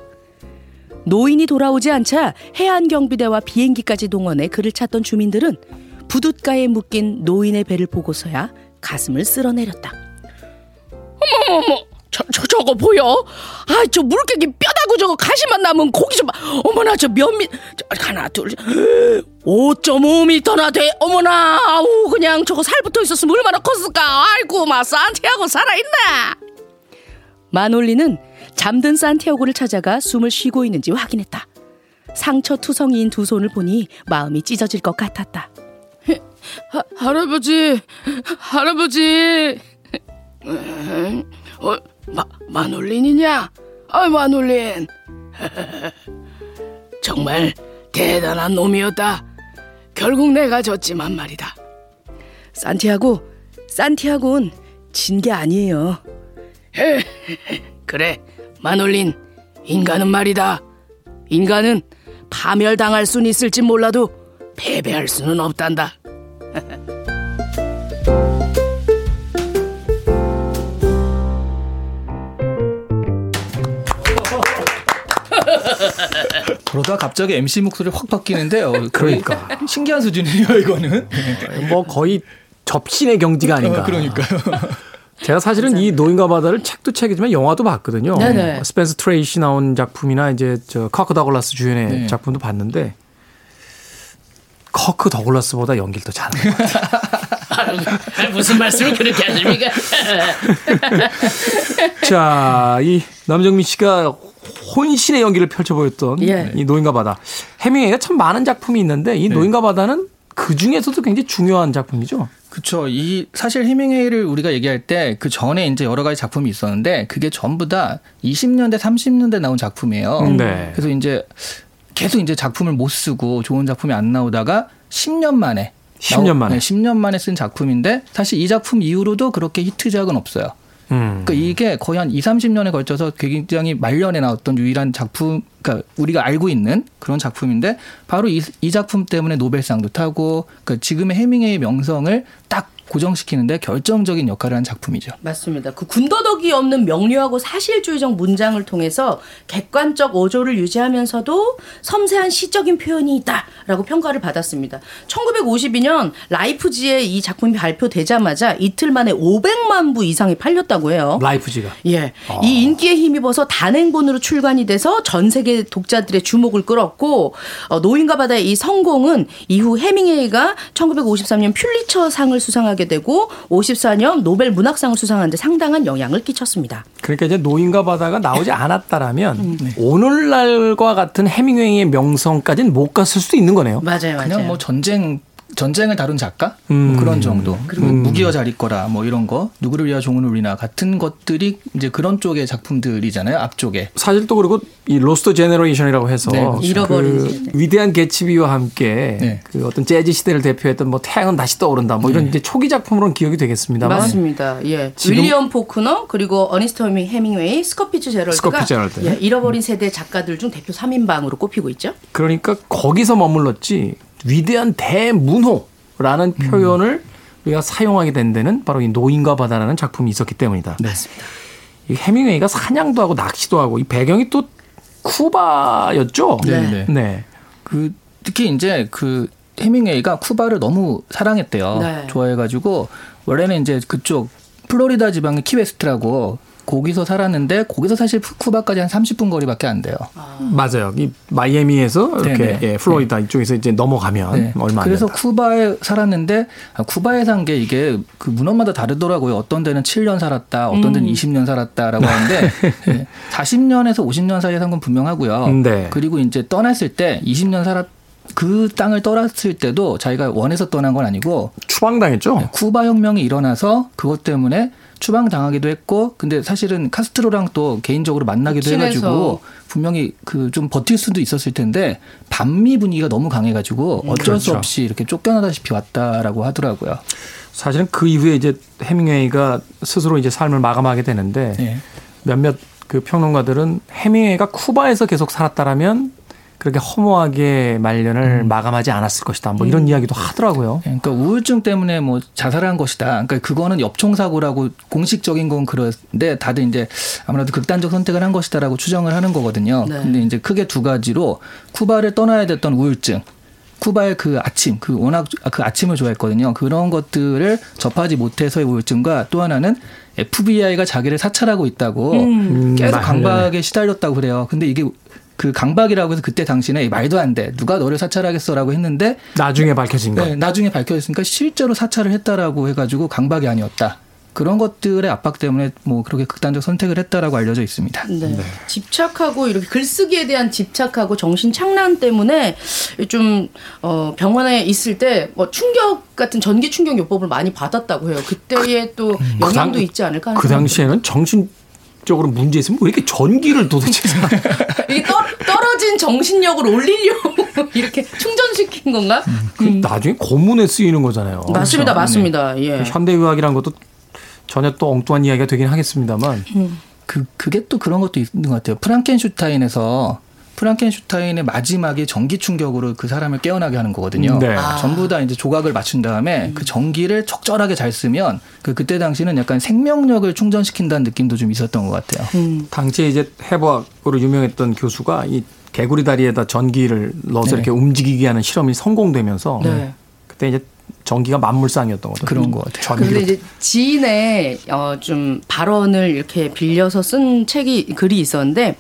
노인이 돌아오지 않자 해안경비대와 비행기까지 동원해 그를 찾던 주민들은 부둣가에 묶인 노인의 배를 보고서야 가슴을 쓸어내렸다. 어머머머! 저, 저, 저거 보여? 아, 저 물개기 뼈다구 저거 가시만 남은 고기 좀 봐. 어머나, 저 면밀, 저, 하나, 둘, 5.5미터나 돼. 어머나, 아우, 그냥 저거 살 붙어 있었으면 얼마나 컸을까. 아이고, 마, 산티아고 살아있나? 마놀리는 잠든 산티아고를 찾아가 숨을 쉬고 있는지 확인했다. 상처 투성이인 두 손을 보니 마음이 찢어질 것 같았다. 하, 할아버지, 할아버지. 어, 마, 마놀린이냐? 아, 마놀린. 정말 대단한 놈이었다. 결국 내가 졌지만 말이다. 산티아고, 산티아고는 진 게 아니에요. 그래, 마놀린. 인간은 말이다. 인간은 파멸당할 수는 있을지 몰라도 패배할 수는 없단다. 그러다 갑자기 MC 목소리 확 바뀌는데요. 그러니까. 신기한 수준이에요, 이거는. 뭐 거의 접신의 경지가 아닌가. 어, 그러니까요. 제가 사실은 이 노인과 바다를 책도 책이지만 영화도 봤거든요. 네네. 스펜서 트레이시 나온 작품이나 이제 저 커크 더글러스 주연의 네. 작품도 봤는데 커크 더글라스보다 연기를 더 잘하는 것 같아요. 아, 무슨 말씀을 그렇게 하십니까? 자, 이 남정민 씨가 혼신의 연기를 펼쳐 보였던 예. 이 노인과 바다. 해밍웨이가 참 많은 작품이 있는데 이 노인과 바다는 그 중에서도 굉장히 중요한 작품이죠. 그쵸. 이 사실 해밍웨이를 우리가 얘기할 때 그 전에 이제 여러 가지 작품이 있었는데 그게 전부 다 20년대, 30년대 나온 작품이에요. 네. 그래서 이제 계속 이제 작품을 못 쓰고 좋은 작품이 안 나오다가 10년 만에 10년 만에. 네, 10년 만에 쓴 작품인데 사실 이 작품 이후로도 그렇게 히트작은 없어요. 음. 그러니까 이게 거의 한 2, 30년에 걸쳐서 굉장히 말년에 나왔던 유일한 작품, 그러니까 우리가 알고 있는 그런 작품인데 바로 이, 이 작품 때문에 노벨상도 타고 그러니까 지금의 해밍웨이의 명성을 딱 고정시키는데 결정적인 역할을 한 작품이죠. 맞습니다. 그 군더더기 없는 명료하고 사실주의적 문장을 통해서 객관적 어조를 유지하면서도 섬세한 시적인 표현이 있다라고 평가를 받았습니다. 1952년 라이프지에 이 작품이 발표되자마자 이틀 만에 500만 부 이상이 팔렸다고 해요. 라이프지가. 예. 이 인기에 힘입어서 단행본으로 출간이 돼서 전 세계 독자들의 주목을 끌었고 어, 노인과 바다의 이 성공은 이후 헤밍웨이가 1953년 퓰리처상을 수상하게 되고 54년 노벨 문학상을 수상하는데 상당한 영향을 끼쳤습니다. 그러니까 이제 노인과 바다가 나오지 않았다라면 오늘날과 같은 헤밍웨이의 명성까지는 못 갔을 수도 있는 거네요. 맞아요, 맞아요. 그냥 뭐 전쟁 전쟁을 다룬 작가 음. 뭐 그런 정도 그리고 무기여 잘 있거라 뭐 이런 거 누구를 위하여 종을 울리나 같은 것들이 이제 그런 쪽의 작품들이잖아요 앞쪽에 사실 또 그리고 이 Lost Generation이라고 해서 네, 그렇죠. 잃어버린 그. 위대한 개츠비와 함께 네. 그 어떤 재즈 시대를 대표했던 뭐 태양은 다시 떠오른다 뭐 이런 이제 초기 작품으로는 기억이 되겠습니다만 맞습니다. 예. 윌리엄 포크너 그리고 어니스트 허밍 헤밍웨이, 스콧 피츠제럴드가 제럴드. 예, 잃어버린 세대 작가들 중 대표 3인방으로 꼽히고 있죠. 그러니까 거기서 머물렀지 위대한 대문호라는 표현을 우리가 사용하게 된 데는 바로 이 노인과 바다라는 작품이 있었기 때문이다. 맞습니다. 이 헤밍웨이가 사냥도 하고 낚시도 하고 이 배경이 또 쿠바였죠. 네. 네. 그 특히 이제 그 헤밍웨이가 쿠바를 너무 사랑했대요. 네. 좋아해가지고 원래는 이제 그쪽 플로리다 지방의 키웨스트라고 거기서 살았는데 거기서 사실 쿠바까지 한 30분 거리밖에 안 돼요. 맞아요. 이 마이애미에서 이렇게 네네. 예, 플로리다 이쪽에서 이제 넘어가면 네. 얼마 안 그래서 된다. 쿠바에 살았는데 아, 쿠바에 산 게 이게 그 문화마다 다르더라고요. 어떤 데는 7년 살았다, 어떤 데는 20년 살았다라고 하는데 네. 40년에서 50년 사이에 산 건 분명하고요. 네. 그리고 이제 떠났을 때 20년 살았 그 땅을 떠났을 때도 자기가 원해서 떠난 건 아니고 추방당했죠. 쿠바 혁명이 일어나서 그것 때문에 추방 당하기도 했고 근데 사실은 카스트로랑 또 개인적으로 만나기도 친해서. 해가지고 분명히 그 좀 버틸 수도 있었을 텐데 반미 분위기가 너무 강해가지고 어쩔 수 그렇죠. 없이 이렇게 쫓겨나다시피 왔다라고 하더라고요. 사실은 그 이후에 이제 해밍웨이가 스스로 이제 삶을 마감하게 되는데 네. 몇몇 그 평론가들은 해밍웨이가 쿠바에서 계속 살았다라면 그렇게 허무하게 말년을 마감하지 않았을 것이다. 뭐 이런 이야기도 하더라고요. 그러니까 우울증 때문에 뭐 자살한 것이다. 그러니까 그거는 엽총 사고라고 공식적인 건 그런데 다들 이제 아무래도 극단적 선택을 한 것이다라고 추정을 하는 거거든요. 네. 근데 이제 크게 두 가지로 쿠바를 떠나야 됐던 우울증. 쿠바의 그 아침, 그 워낙 그 아침을 좋아했거든요. 그런 것들을 접하지 못해서의 우울증과 또 하나는 FBI가 자기를 사찰하고 있다고 음, 계속 말- 강박에 시달렸다고 그래요. 근데 이게 그 강박이라고 해서 그때 당시에 말도 안 돼. 누가 너를 사찰하겠어라고 했는데 나중에 밝혀진 거. 네, 나중에 밝혀졌으니까 실제로 사찰을 했다라고 해가지고 강박이 아니었다. 그런 것들의 압박 때문에 뭐 그렇게 극단적 선택을 했다라고 알려져 있습니다. 네. 집착하고 이렇게 글쓰기에 대한 집착하고 정신 착란 때문에 좀 어, 병원에 있을 때 뭐 충격 같은 전기 충격 요법을 많이 받았다고 해요. 그때에 또 영향도 그 당- 있지 않을까 하는 그 생각이 당시에는 정신 적으로 문제 있으면 왜 이렇게 전기를 도대체 이게 떨, 떨어진 정신력을 올리려고 이렇게 충전시킨 건가? 그 나중에 고문에 쓰이는 거잖아요. 맞습니다, 맞습니다. 예. 그 현대의학이란 것도 전혀 또 엉뚱한 이야기가 되긴 하겠습니다만 그 그게 또 그런 것도 있는 것 같아요. 프랑켄슈타인에서 프랑켄슈타인의 마지막에 전기 충격으로 그 사람을 깨어나게 하는 거거든요. 네. 아. 전부 다 이제 조각을 맞춘 다음에 그 전기를 적절하게 잘 쓰면 그 그때 당시는 약간 생명력을 충전시킨다는 느낌도 좀 있었던 것 같아요. 음. 당시에 이제 해부학으로 유명했던 교수가 이 개구리 다리에다 전기를 넣어서 네. 이렇게 움직이게 하는 실험이 성공되면서 네. 그때 이제 전기가 만물상이었던 거죠. 그런 것 같아요. 근데 이제 지인의 어, 좀 발언을 이렇게 빌려서 쓴 책이 글이 있었는데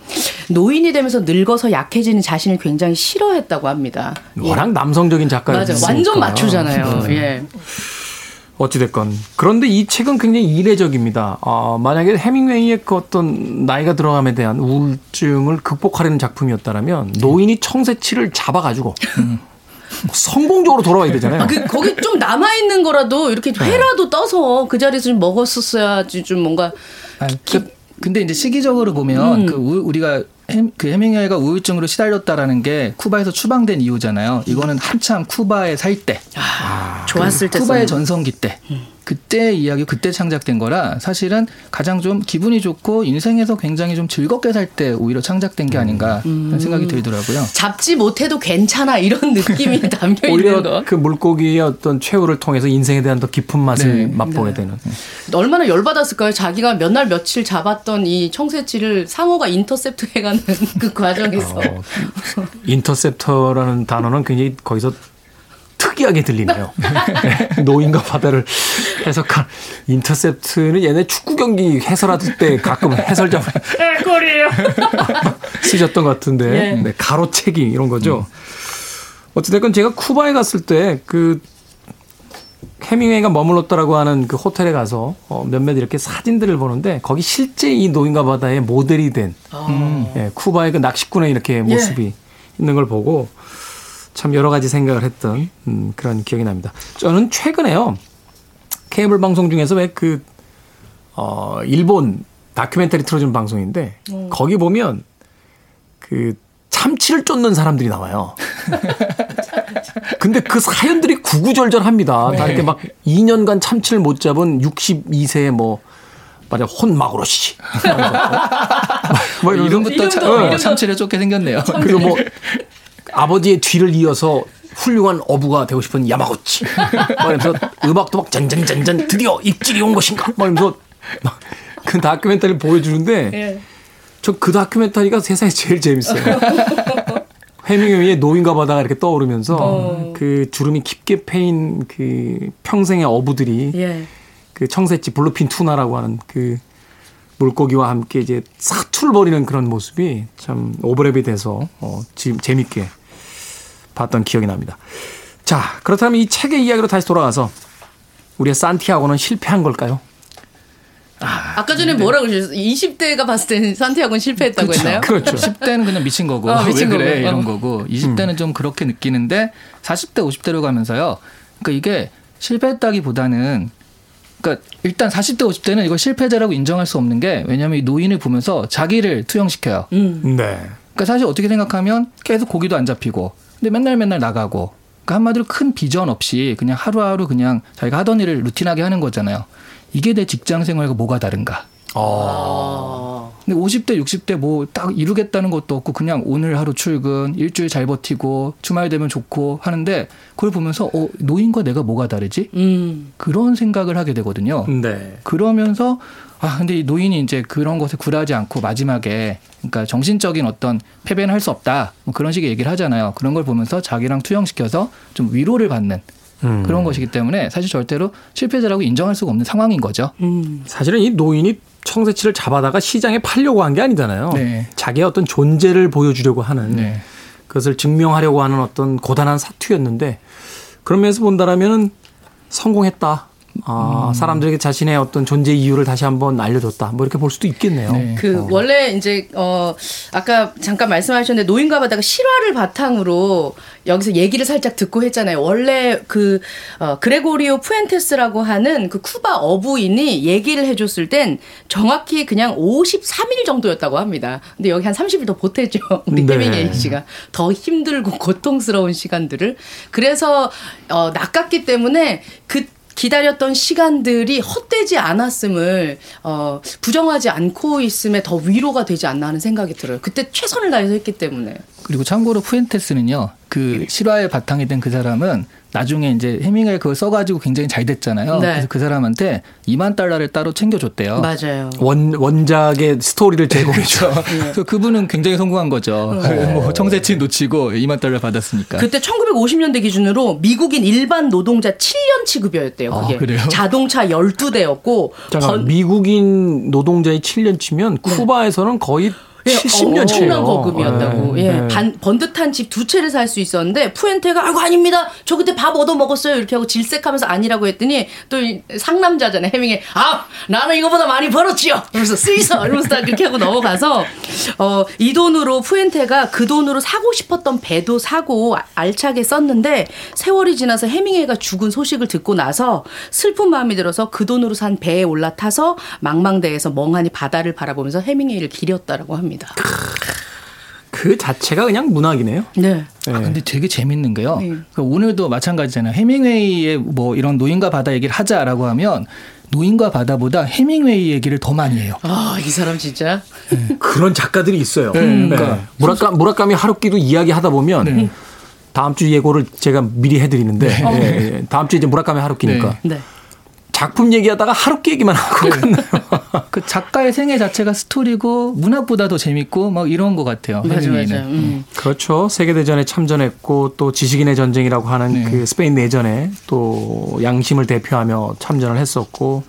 노인이 되면서 늙어서 약해지는 자신을 굉장히 싫어했다고 합니다. 워낙 남성적인 작가였으니까. 네. 맞아, 완전 마초잖아요. 예. 어찌됐건. 그런데 이 책은 굉장히 이례적입니다. 어, 만약에 해밍웨이의 그 어떤 나이가 들어감에 대한 우울증을 극복하려는 작품이었다면 노인이 청새치를 잡아가지고 성공적으로 돌아와야 되잖아요. 아, 그 거기 좀 남아 있는 거라도 이렇게 네. 회라도 떠서 그 자리에서 좀 먹었었어야지 좀 뭔가 아, 그, 근데 이제 시기적으로 보면 그 우- 우리가 해- 그 해밍웨이가 우울증으로 시달렸다라는 게 쿠바에서 추방된 이유잖아요. 이거는 한참 쿠바에 살 때, 좋았을 때 쿠바의. 전성기 때, 그때 이야기 그때 창작된 거라 사실은 가장 좀 기분이 좋고 인생에서 굉장히 좀 즐겁게 살 때 오히려 창작된 게 아닌가 하는 생각이 들더라고요. 잡지 못해도 괜찮아 이런 느낌이 담겨 있는 오히려 거. 그 물고기의 어떤 최후를 통해서 인생에 대한 더 깊은 맛을 네. 맛보게 되는. 얼마나 열받았을까요? 자기가 몇 날 며칠 잡았던 이 청새치를 상어가 인터셉트 해가는 그 과정에서. 어, 인터셉터라는 단어는 굉장히 거기서 특이하게 들리네요. 네, 노인과 바다를 해석한 인터셉트는 얘네 축구 경기 해설할 때 가끔 해설자분 쓰셨던 것 같은데 예. 네, 가로채기 이런 거죠. 어찌됐건 제가 쿠바에 갔을 때 그 해밍웨이가 머물렀다라고 하는 그 호텔에 가서 어, 몇몇 이렇게 사진들을 보는데 거기 실제 이 노인과 바다의 모델이 된 예, 쿠바의 그 낚시꾼의 이렇게 모습이 있는 걸 보고 참 여러 가지 생각을 했던 음, 그런 기억이 납니다. 저는 최근에요 케이블 방송 중에서 왜그 어, 일본 다큐멘터리 틀어주는 방송인데 거기 보면 그 참치를 쫓는 사람들이 나와요. 근데 그 사연들이 구구절절합니다. 다 이렇게 막 2년간 참치를 못 잡은 62세의 뭐 맞아 혼마구로 씨. 뭐 이름부터 참, 이름도, 어, 이름도. 참치를 쫓게 생겼네요. 그리고 뭐 아버지의 뒤를 이어서 훌륭한 어부가 되고 싶은 야마고치. 그러면서 음악도 막 잔잔잔잔 드디어 입질이 온 것인가. 막 이러면서 막 그 다큐멘터리를 보여주는데 예. 저그 다큐멘터리가 세상에 제일 재밌어요. 헤밍웨이의 노인과 바다가 이렇게 떠오르면서 어. 그 주름이 깊게 패인 그 평생의 어부들이 예. 그 청새치 bluefin tuna라고 하는 그 물고기와 함께 이제 사투를 벌이는 그런 모습이 참 오버랩이 돼서 어, 지금 재밌게 봤던 기억이 납니다. 자, 그렇다면 이 책의 이야기로 다시 돌아가서 우리의 산티아고는 실패한 걸까요? 아까 전에 뭐라고 그러셨어요? 20대가 봤을 때는 산티아고는 실패했다고 했나요? 그렇죠. 10대는 그냥 미친 거고 어, 미친 왜 그래 거고. 이런 어. 거고 20대는 좀 그렇게 느끼는데 40대 50대로 가면서요. 그러니까 이게 실패했다기보다는 그러니까 일단 40대 50대는 이걸 실패자라고 인정할 수 없는 게 왜냐하면 이 노인을 보면서 자기를 투영시켜요. 음. 네. 그러니까 사실 어떻게 생각하면 계속 고기도 안 잡히고 근데 맨날 맨날 나가고 그러니까 한마디로 큰 비전 없이 그냥 하루하루 그냥 자기가 하던 일을 루틴하게 하는 거잖아요. 이게 내 직장 생활과 뭐가 다른가? 아. 근데 50대, 60대 뭐 딱 이루겠다는 것도 없고 그냥 오늘 하루 출근, 일주일 잘 버티고 주말 되면 좋고 하는데 그걸 보면서 어, 노인과 내가 뭐가 다르지? 음. 그런 생각을 하게 되거든요. 네. 그러면서 아 근데 이 노인이 이제 그런 것에 굴하지 않고 마지막에 그러니까 정신적인 어떤 패배는 할 수 없다 뭐 그런 식의 얘기를 하잖아요. 그런 걸 보면서 자기랑 투영시켜서 좀 위로를 받는 음. 그런 것이기 때문에 사실 절대로 실패자라고 인정할 수가 없는 상황인 거죠. 음. 사실은 이 노인이 청새치를 잡아다가 시장에 팔려고 한 게 아니잖아요. 네. 자기의 어떤 존재를 보여주려고 하는 네. 그것을 증명하려고 하는 어떤 고단한 사투였는데 그런 면에서 본다라면은 성공했다. 아, 사람들에게 자신의 어떤 존재 이유를 다시 한번 알려줬다. 뭐 이렇게 볼 수도 있겠네요. 네. 그 원래 이제 어 아까 잠깐 말씀하셨는데 노인과 바다가 실화를 바탕으로 여기서 얘기를 살짝 듣고 했잖아요. 원래 그 어, 그레고리오 푸엔테스라고 하는 그 쿠바 어부인이 얘기를 해줬을 땐 정확히 그냥 53일 정도였다고 합니다. 근데 여기 한 30일 더 보태죠. 우리 네. 해밍웨이 씨가 더 힘들고 고통스러운 시간들을 그래서 어 낚았기 때문에 그 기다렸던 시간들이 헛되지 않았음을 어, 부정하지 않고 있음에 더 위로가 되지 않나 하는 생각이 들어요. 그때 최선을 다해서 했기 때문에. 그리고 참고로 푸엔테스는요 그 실화의 바탕이 된 그 사람은 나중에 이제 해밍웨이 그걸 써가지고 굉장히 잘 됐잖아요. 네. 그래서 그 사람한테 2만 달러를 따로 챙겨줬대요. 맞아요. 원 원작의 스토리를 제공했죠. 그래서 그분은 굉장히 성공한 거죠. 뭐 청새치 놓치고 2만 달러 받았으니까. 그때 1950년대 기준으로 미국인 일반 노동자 7년치 급여였대요. 아, 그게 그래요? 자동차 12대였고 잠깐 미국인 노동자의 7년치면 쿠바에서는 거의 예, 70년치예요. 엄청난 거급이었다고. 네, 예, 네. 반, 번듯한 집 두 채를 살 수 있었는데 푸엔테가 아이고 아닙니다. 저 그때 밥 얻어 먹었어요. 이렇게 하고 질색하면서 아니라고 했더니 또이 상남자잖아요. 해밍에 아 나는 이거보다 많이 벌었지요. 이러면서 쓰이서 이러면서 딱 그렇게 하고 넘어가서 어, 이 돈으로 푸엔테가 그 돈으로 사고 싶었던 배도 사고 아- 알차게 썼는데 세월이 지나서 해밍웨이가 죽은 소식을 듣고 나서 슬픈 마음이 들어서 그 돈으로 산 배에 올라타서 망망대해서 멍하니 바다를 바라보면서 해밍웨이를 기렸다라고 합니다. 그 자체가 그냥 문학이네요. 네. 네. 아, 근데 되게 재밌는 게요. 네. 그 오늘도 마찬가지잖아요. 해밍웨이의 뭐 이런 노인과 바다 얘기를 하자라고 하면 노인과 바다보다 해밍웨이 얘기를 더 많이 해요. 아, 이 사람 진짜. 그런 작가들이 있어요. 네, 네. 그러니까. 무라카, 무라카미 하루키도 이야기하다 보면 다음 주 예고를 제가 미리 해드리는데 예, 예. 다음 주 이제 무라카미 하루키니까 네. 작품 얘기하다가 하루키 얘기만 하고 끝나요. 그 작가의 생애 자체가 스토리고 문학보다 더 재밌고 막 이런 것 같아요. 맞아, 해밍웨이는. 맞아. 음. 그렇죠. 세계대전에 참전했고 또 지식인의 전쟁이라고 하는 네. 그 스페인 내전에 또 양심을 대표하며 참전을 했었고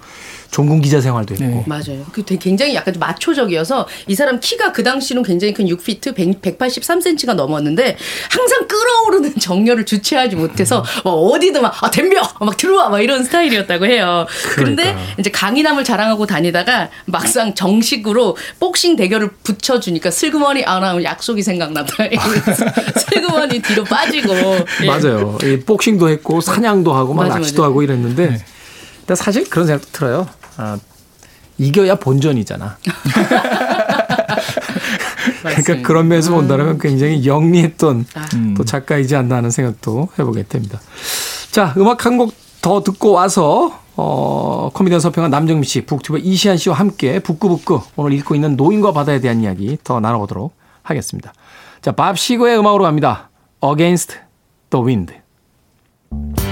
종군 기자 생활도 했고 네. 맞아요. 그 되게 굉장히 약간 좀 마초적이어서 이 사람 키가 그 당시는 굉장히 큰 6피트 100, 183cm가 넘었는데 항상 끌어오르는 정열을 주체하지 못해서 막 어디든 막 아, 덤벼! 막 들어와! 막 이런 스타일이었다고 해요. 그런데 그러니까. 이제 강인함을 자랑하고 다니다가 막상 정식으로 복싱 대결을 붙여주니까 슬그머니 아, 나 약속이 생각난다. 이러면서 슬그머니 뒤로 빠지고. 예. 맞아요. 이 복싱도 했고 사냥도 하고 막 맞아, 낚시도 맞아. 하고 이랬는데 근데 사실 그런 생각도 들어요. 아, 이겨야 본전이잖아. 그러니까. 그런 면에서 본다면 굉장히 영리했던 아. 또 작가이지 않나 하는 생각도 해보게 됩니다. 자, 음악 한 곡 더 듣고 와서 어, 코미디언 서평가 남정미 씨, 북튜버 이시안 씨와 함께 북구북구 오늘 읽고 있는 노인과 바다에 대한 이야기 더 나눠보도록 하겠습니다. 자, 밥 시거의 음악으로 갑니다. Against the Wind.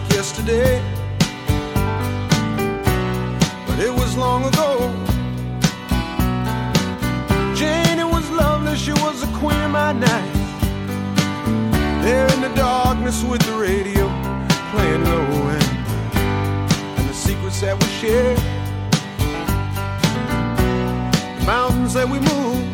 Like yesterday, but it was long ago. Jane, it was lovely, she was the queen of my night. There in the darkness with the radio playing low end, and the secrets that we share, the mountains that we move.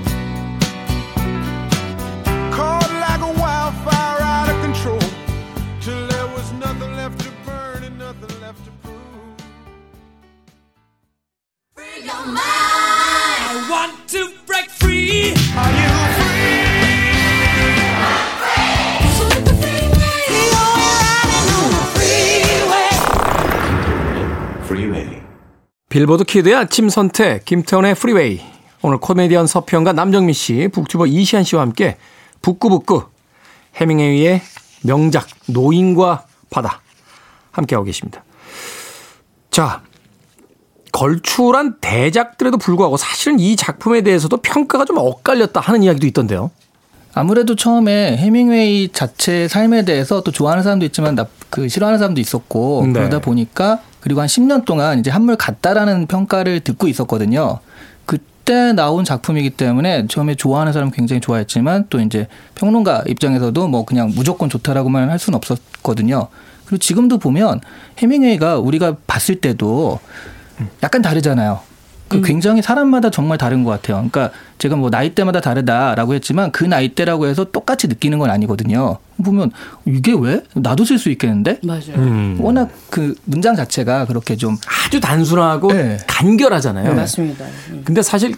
빌보드 kid의 아침 선택, 김태훈의 프리웨이. 오늘 코미디언 서평가 남정미 씨, booktuber 이시안 씨와 함께 북구북구 헤밍웨이의 명작 노인과 바다 함께하고 계십니다. 자, 걸출한 대작들에도 불구하고 사실은 이 작품에 대해서도 평가가 좀 엇갈렸다 하는 이야기도 있던데요. 아무래도 처음에 헤밍웨이 자체의 삶에 대해서 또 좋아하는 사람도 있지만 나, 그 싫어하는 사람도 있었고 네. 그러다 보니까 그리고 한 10년 동안 이제 한물갔다라는 평가를 듣고 있었거든요. 그때 나온 작품이기 때문에 처음에 좋아하는 사람 은 굉장히 좋아했지만 또 이제 평론가 입장에서도 뭐 그냥 무조건 좋다라고만 할 수는 없었거든요. 그리고 지금도 보면 해밍웨이가 우리가 봤을 때도 약간 다르잖아요. 그 굉장히 사람마다 정말 다른 것 같아요. 그러니까 제가 뭐 나이대마다 다르다라고 했지만 그 나이대라고 해서 똑같이 느끼는 건 아니거든요. 보면 이게 왜? 나도 쓸 수 있겠는데? 맞아요. 워낙 그 문장 자체가 그렇게 좀 아주 단순하고 네. 간결하잖아요. 맞습니다. 음. 근데 사실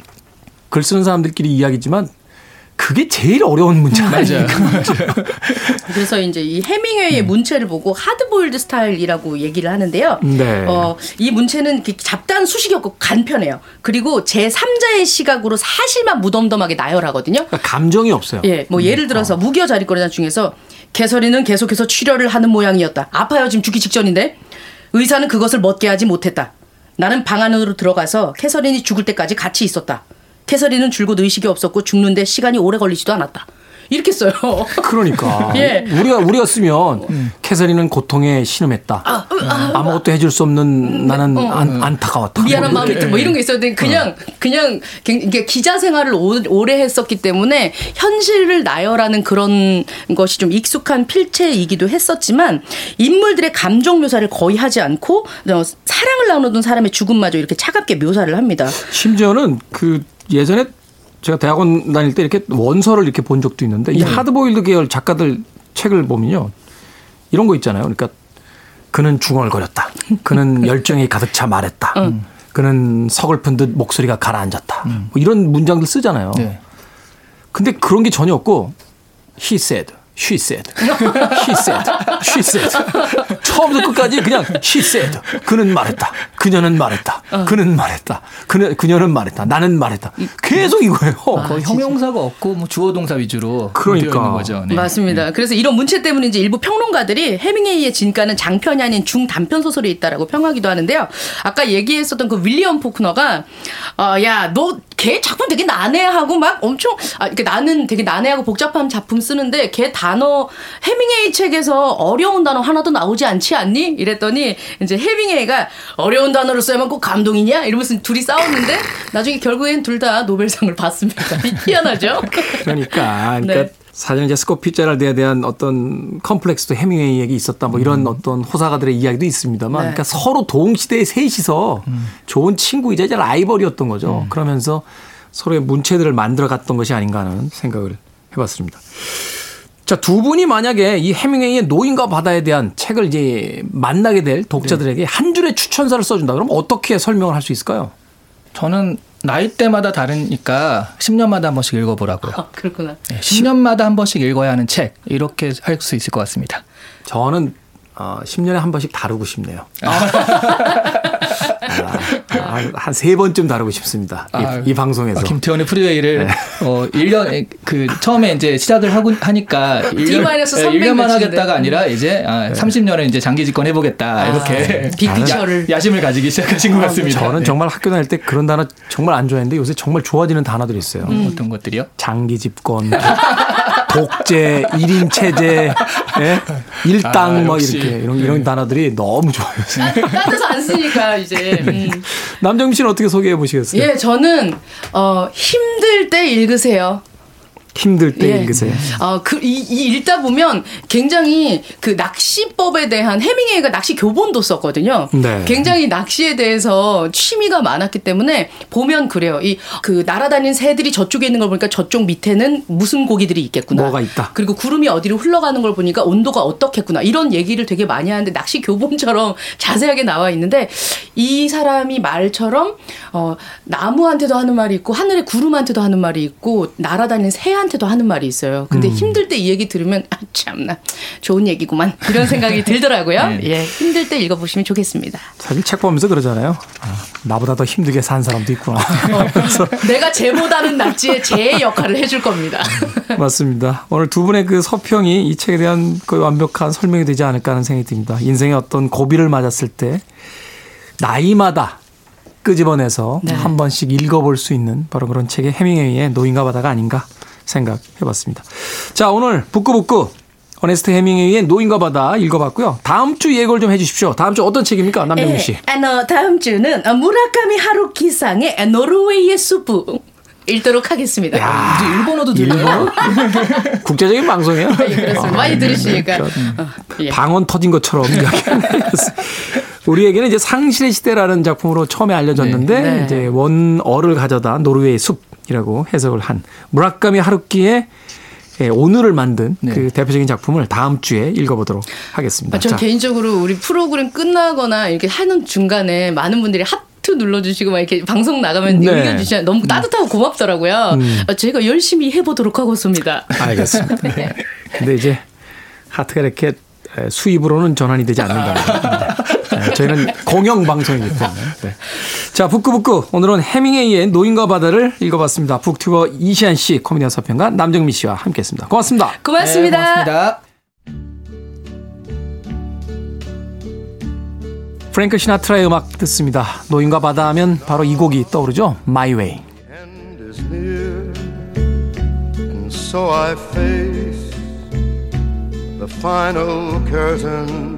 글 쓰는 사람들끼리 이야기지만 그게 제일 어려운 문제 아니에요. 그래서 이제 이 해밍웨이의 문체를 보고 하드보일드 스타일이라고 얘기를 하는데요. 네. 어, 이 문체는 잡다한 수식이 없고 간편해요. 그리고 제 3자의 시각으로 사실만 무덤덤하게 나열하거든요. 그러니까 감정이 없어요. 예, 뭐 예를 들어서 무기여 자리거리나 중에서 개설이는 계속해서 출혈을 하는 모양이었다. 아파요, 지금 죽기 직전인데. 의사는 그것을 멋게 하지 못했다. 나는 방 안으로 들어가서 캐서린이 죽을 때까지 같이 있었다. 캐서린은 줄곧 의식이 없었고 죽는데 시간이 오래 걸리지도 않았다. 이렇게 써요. 그러니까 예. 우리가 우리가 쓰면 캐서린은 고통에 신음했다. 아, 무것도 해줄 수 없는 나는 안, 안타까웠다. 미안한 뭐 마음이 뭐 이런 게 있어야 돼. 그냥 그냥 이게 기자 생활을 오- 오래 했었기 때문에 현실을 나열하는 그런 것이 좀 익숙한 필체이기도 했었지만 인물들의 감정 묘사를 거의 하지 않고 어, 사랑을 나누던 사람의 죽음마저 이렇게 차갑게 묘사를 합니다. 심지어는 그 예전에 제가 대학원 다닐 때 이렇게 원서를 이렇게 본 적도 있는데 네. 이 하드보일드 계열 작가들 책을 보면요 이런 거 있잖아요. 그러니까 그는 중얼거렸다. 그는 열정이 가득 차 말했다. 그는 서글픈 듯 목소리가 가라앉았다. 뭐 이런 문장들 쓰잖아요. 네. 근데 그런 게 전혀 없고 he said, she said, he said, she said. 처음부터 끝까지 그냥 she said. 그는 말했다. 그녀는 말했다. 그는 말했다. 그녀, 그녀는 말했다. 나는 말했다. 계속 이거예요. 거의 형용사가 없고 뭐 주어 동사 위주로 그러니까. 되어 있는 거죠. 네. 맞습니다. 그래서 이런 문체 때문에 이제 일부 평론가들이 해밍웨이의 진가는 장편이 아닌 중단편 소설에 있다라고 평하기도 하는데요. 아까 얘기했었던 그 윌리엄 포크너가 어, 야, 너 걔 작품 되게 난해하고 막 엄청 아, 나는 되게 난해하고 복잡한 작품 쓰는데 걔 단어 해밍웨이 책에서 어려운 단어 하나도 나오지 않지 않니? 이랬더니 이제 해밍웨이가 어려운 단어를 써야만 꼭 감동이냐? 이러면서 둘이 싸웠는데 나중에 결국엔 둘 다 노벨상을 받습니다. 희한하죠? 그러니까, 그러니까 네. 사실 이제 스코 피 제랄드에 대한 어떤 컴플렉스도 해밍웨이에게 있었다. 뭐 이런 어떤 호사가들의 이야기도 있습니다만, 네. 그러니까 서로 동시대에 셋이서 좋은 친구이자 이제 라이벌이었던 거죠. 그러면서 서로의 문체들을 만들어 갔던 것이 아닌가 하는 생각을 해봤습니다. 자, 두 분이 만약에 이 해밍웨이의 노인과 바다에 대한 책을 이제 만나게 될 독자들에게 한 줄의 추천사를 써준다. 그럼 어떻게 설명을 할 수 있을까요? 저는 나이대마다 다르니까 10년마다 한 번씩 읽어보라고요. 아, 그렇구나. 네, 10년마다 한 번씩 읽어야 하는 책 이렇게 할 수 있을 것 같습니다. 저는 어, 10년에 한 번씩 다루고 싶네요. 아, 한세 번쯤 다루고 싶습니다. 이, 아, 이 방송에서. 아, 김태훈의 프리웨이를 네. 어 1년 그 처음에 이제 시작을 하고 하니까 1년, D-300 1년만 며칠인데. 하겠다가 아니라 이제 아, 30년을 이제 장기 집권 해 보겠다. 이렇게 big picture를. 야, 야심을 가지기 시작하신 것 같습니다. 저는 네. 정말 학교 다닐 때 그런 단어 정말 안 좋아했는데 요새 정말 좋아지는 단어들이 있어요. 어떤 것들이요? 장기 집권, 독재, 1인 체제, 예? 일당 아, 뭐 역시. 이렇게 이런 이런 단어들이 너무 좋아요. 따뜻해서 안 쓰니까 이제. 음. 남정미 씨는 어떻게 소개해 보시겠어요? 예, 저는 어, 힘들 때 읽으세요. 힘들 때 예. 읽으세요. 어, 그, 이, 이 읽다 보면 굉장히 그 낚시법에 대한 해밍웨이가 낚시 교본도 썼거든요. 네. 굉장히 낚시에 대해서 취미가 많았기 때문에 보면 그래요. 이 그 날아다니는 새들이 저쪽에 있는 걸 보니까 저쪽 밑에는 무슨 고기들이 있겠구나. 뭐가 있다. 그리고 구름이 어디로 흘러가는 걸 보니까 온도가 어떻겠구나. 이런 얘기를 되게 많이 하는데 낚시 교본처럼 자세하게 나와 있는데 이 사람이 말처럼 어, 나무한테도 하는 말이 있고 하늘의 구름한테도 하는 말이 있고 날아다니는 새한테 도 하는 말이 있어요. 근데 힘들 때 이 얘기 들으면 아, 참나 좋은 얘기구만 이런 생각이 들더라고요. 예, 힘들 때 읽어보시면 좋겠습니다. 사실 책 보면서 그러잖아요. 아, 나보다 더 힘들게 산 사람도 있구나. 그래서 내가 쟤보다는 낫지의 쟤의 역할을 해줄 겁니다. 맞습니다. 오늘 두 분의 그 서평이 이 책에 대한 거의 완벽한 설명이 되지 않을까 하는 생각이 듭니다. 인생의 어떤 고비를 맞았을 때 나이마다 끄집어내서 네. 한 번씩 읽어볼 수 있는 바로 그런 책의 해밍웨이의 노인과 바다가 아닌가 생각해봤습니다. 자 오늘 북구북구 어네스트 해밍웨이의 노인과 바다 읽어봤고요. 다음 주 예고를 좀 해주십시오. 다음 주 어떤 책입니까, 남정미 씨? 예, 아, 어, 다음 주는 어, 무라카미 하루키상의 노르웨이의 숲 읽도록 하겠습니다. 야, 이제 일본어도 들려요. 국제적인 방송이에요. 예, 그렇습니다. 많이 들으시니까. 어, 예. 방언 터진 것처럼 우리에게는 이제 상실의 시대라는 작품으로 처음에 알려졌는데 네. 네. 이제 원어를 가져다 노르웨이 숲 이라고 해석을 한 무라카미 하루키의 예, 오늘을 만든 네. 그 대표적인 작품을 다음 주에 읽어보도록 하겠습니다. 아, 전 자, 개인적으로 우리 프로그램 끝나거나 이렇게 하는 중간에 많은 분들이 하트 눌러주시고 막 이렇게 방송 나가면 네. 의견 주시면 너무 따뜻하고 고맙더라고요. 음. 어, 제가 열심히 해보도록 하겠습니다. 알겠습니다. 네. 근데 이제 하트가 이렇게 에, 수입으로는 전환이 되지 않는다. 네, 저희는 공영 방송이기 때문에. 네. 자, 북구북구. 오늘은 해밍웨이의 노인과 바다를 읽어봤습니다. 북튜버 이시안 씨, 코미디언 서평가 남정미 씨와 함께했습니다. 고맙습니다. 고맙습니다. 네, 고맙습니다. 프랭크 시나트라의 음악 듣습니다. 노인과 바다 하면 바로 이 곡이 떠오르죠. My Way. so I face the final curtain.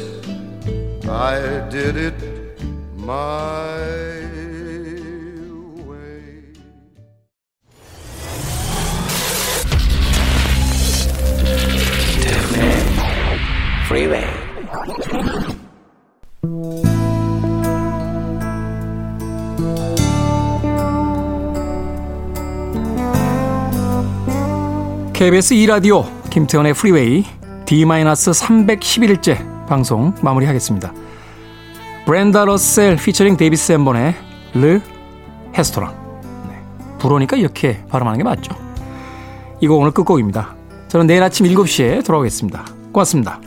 I did it my way. Freeway. KBS 2라디오 김태훈의 프리웨이 D-311일째 방송 마무리하겠습니다. 브렌다 러셀 featuring 데이비드 샌본의 Le Restaurant 네, 불어니까 이렇게 발음하는 게 맞죠. 이거 오늘 끝곡입니다. 저는 내일 아침 7시에 돌아오겠습니다. 고맙습니다.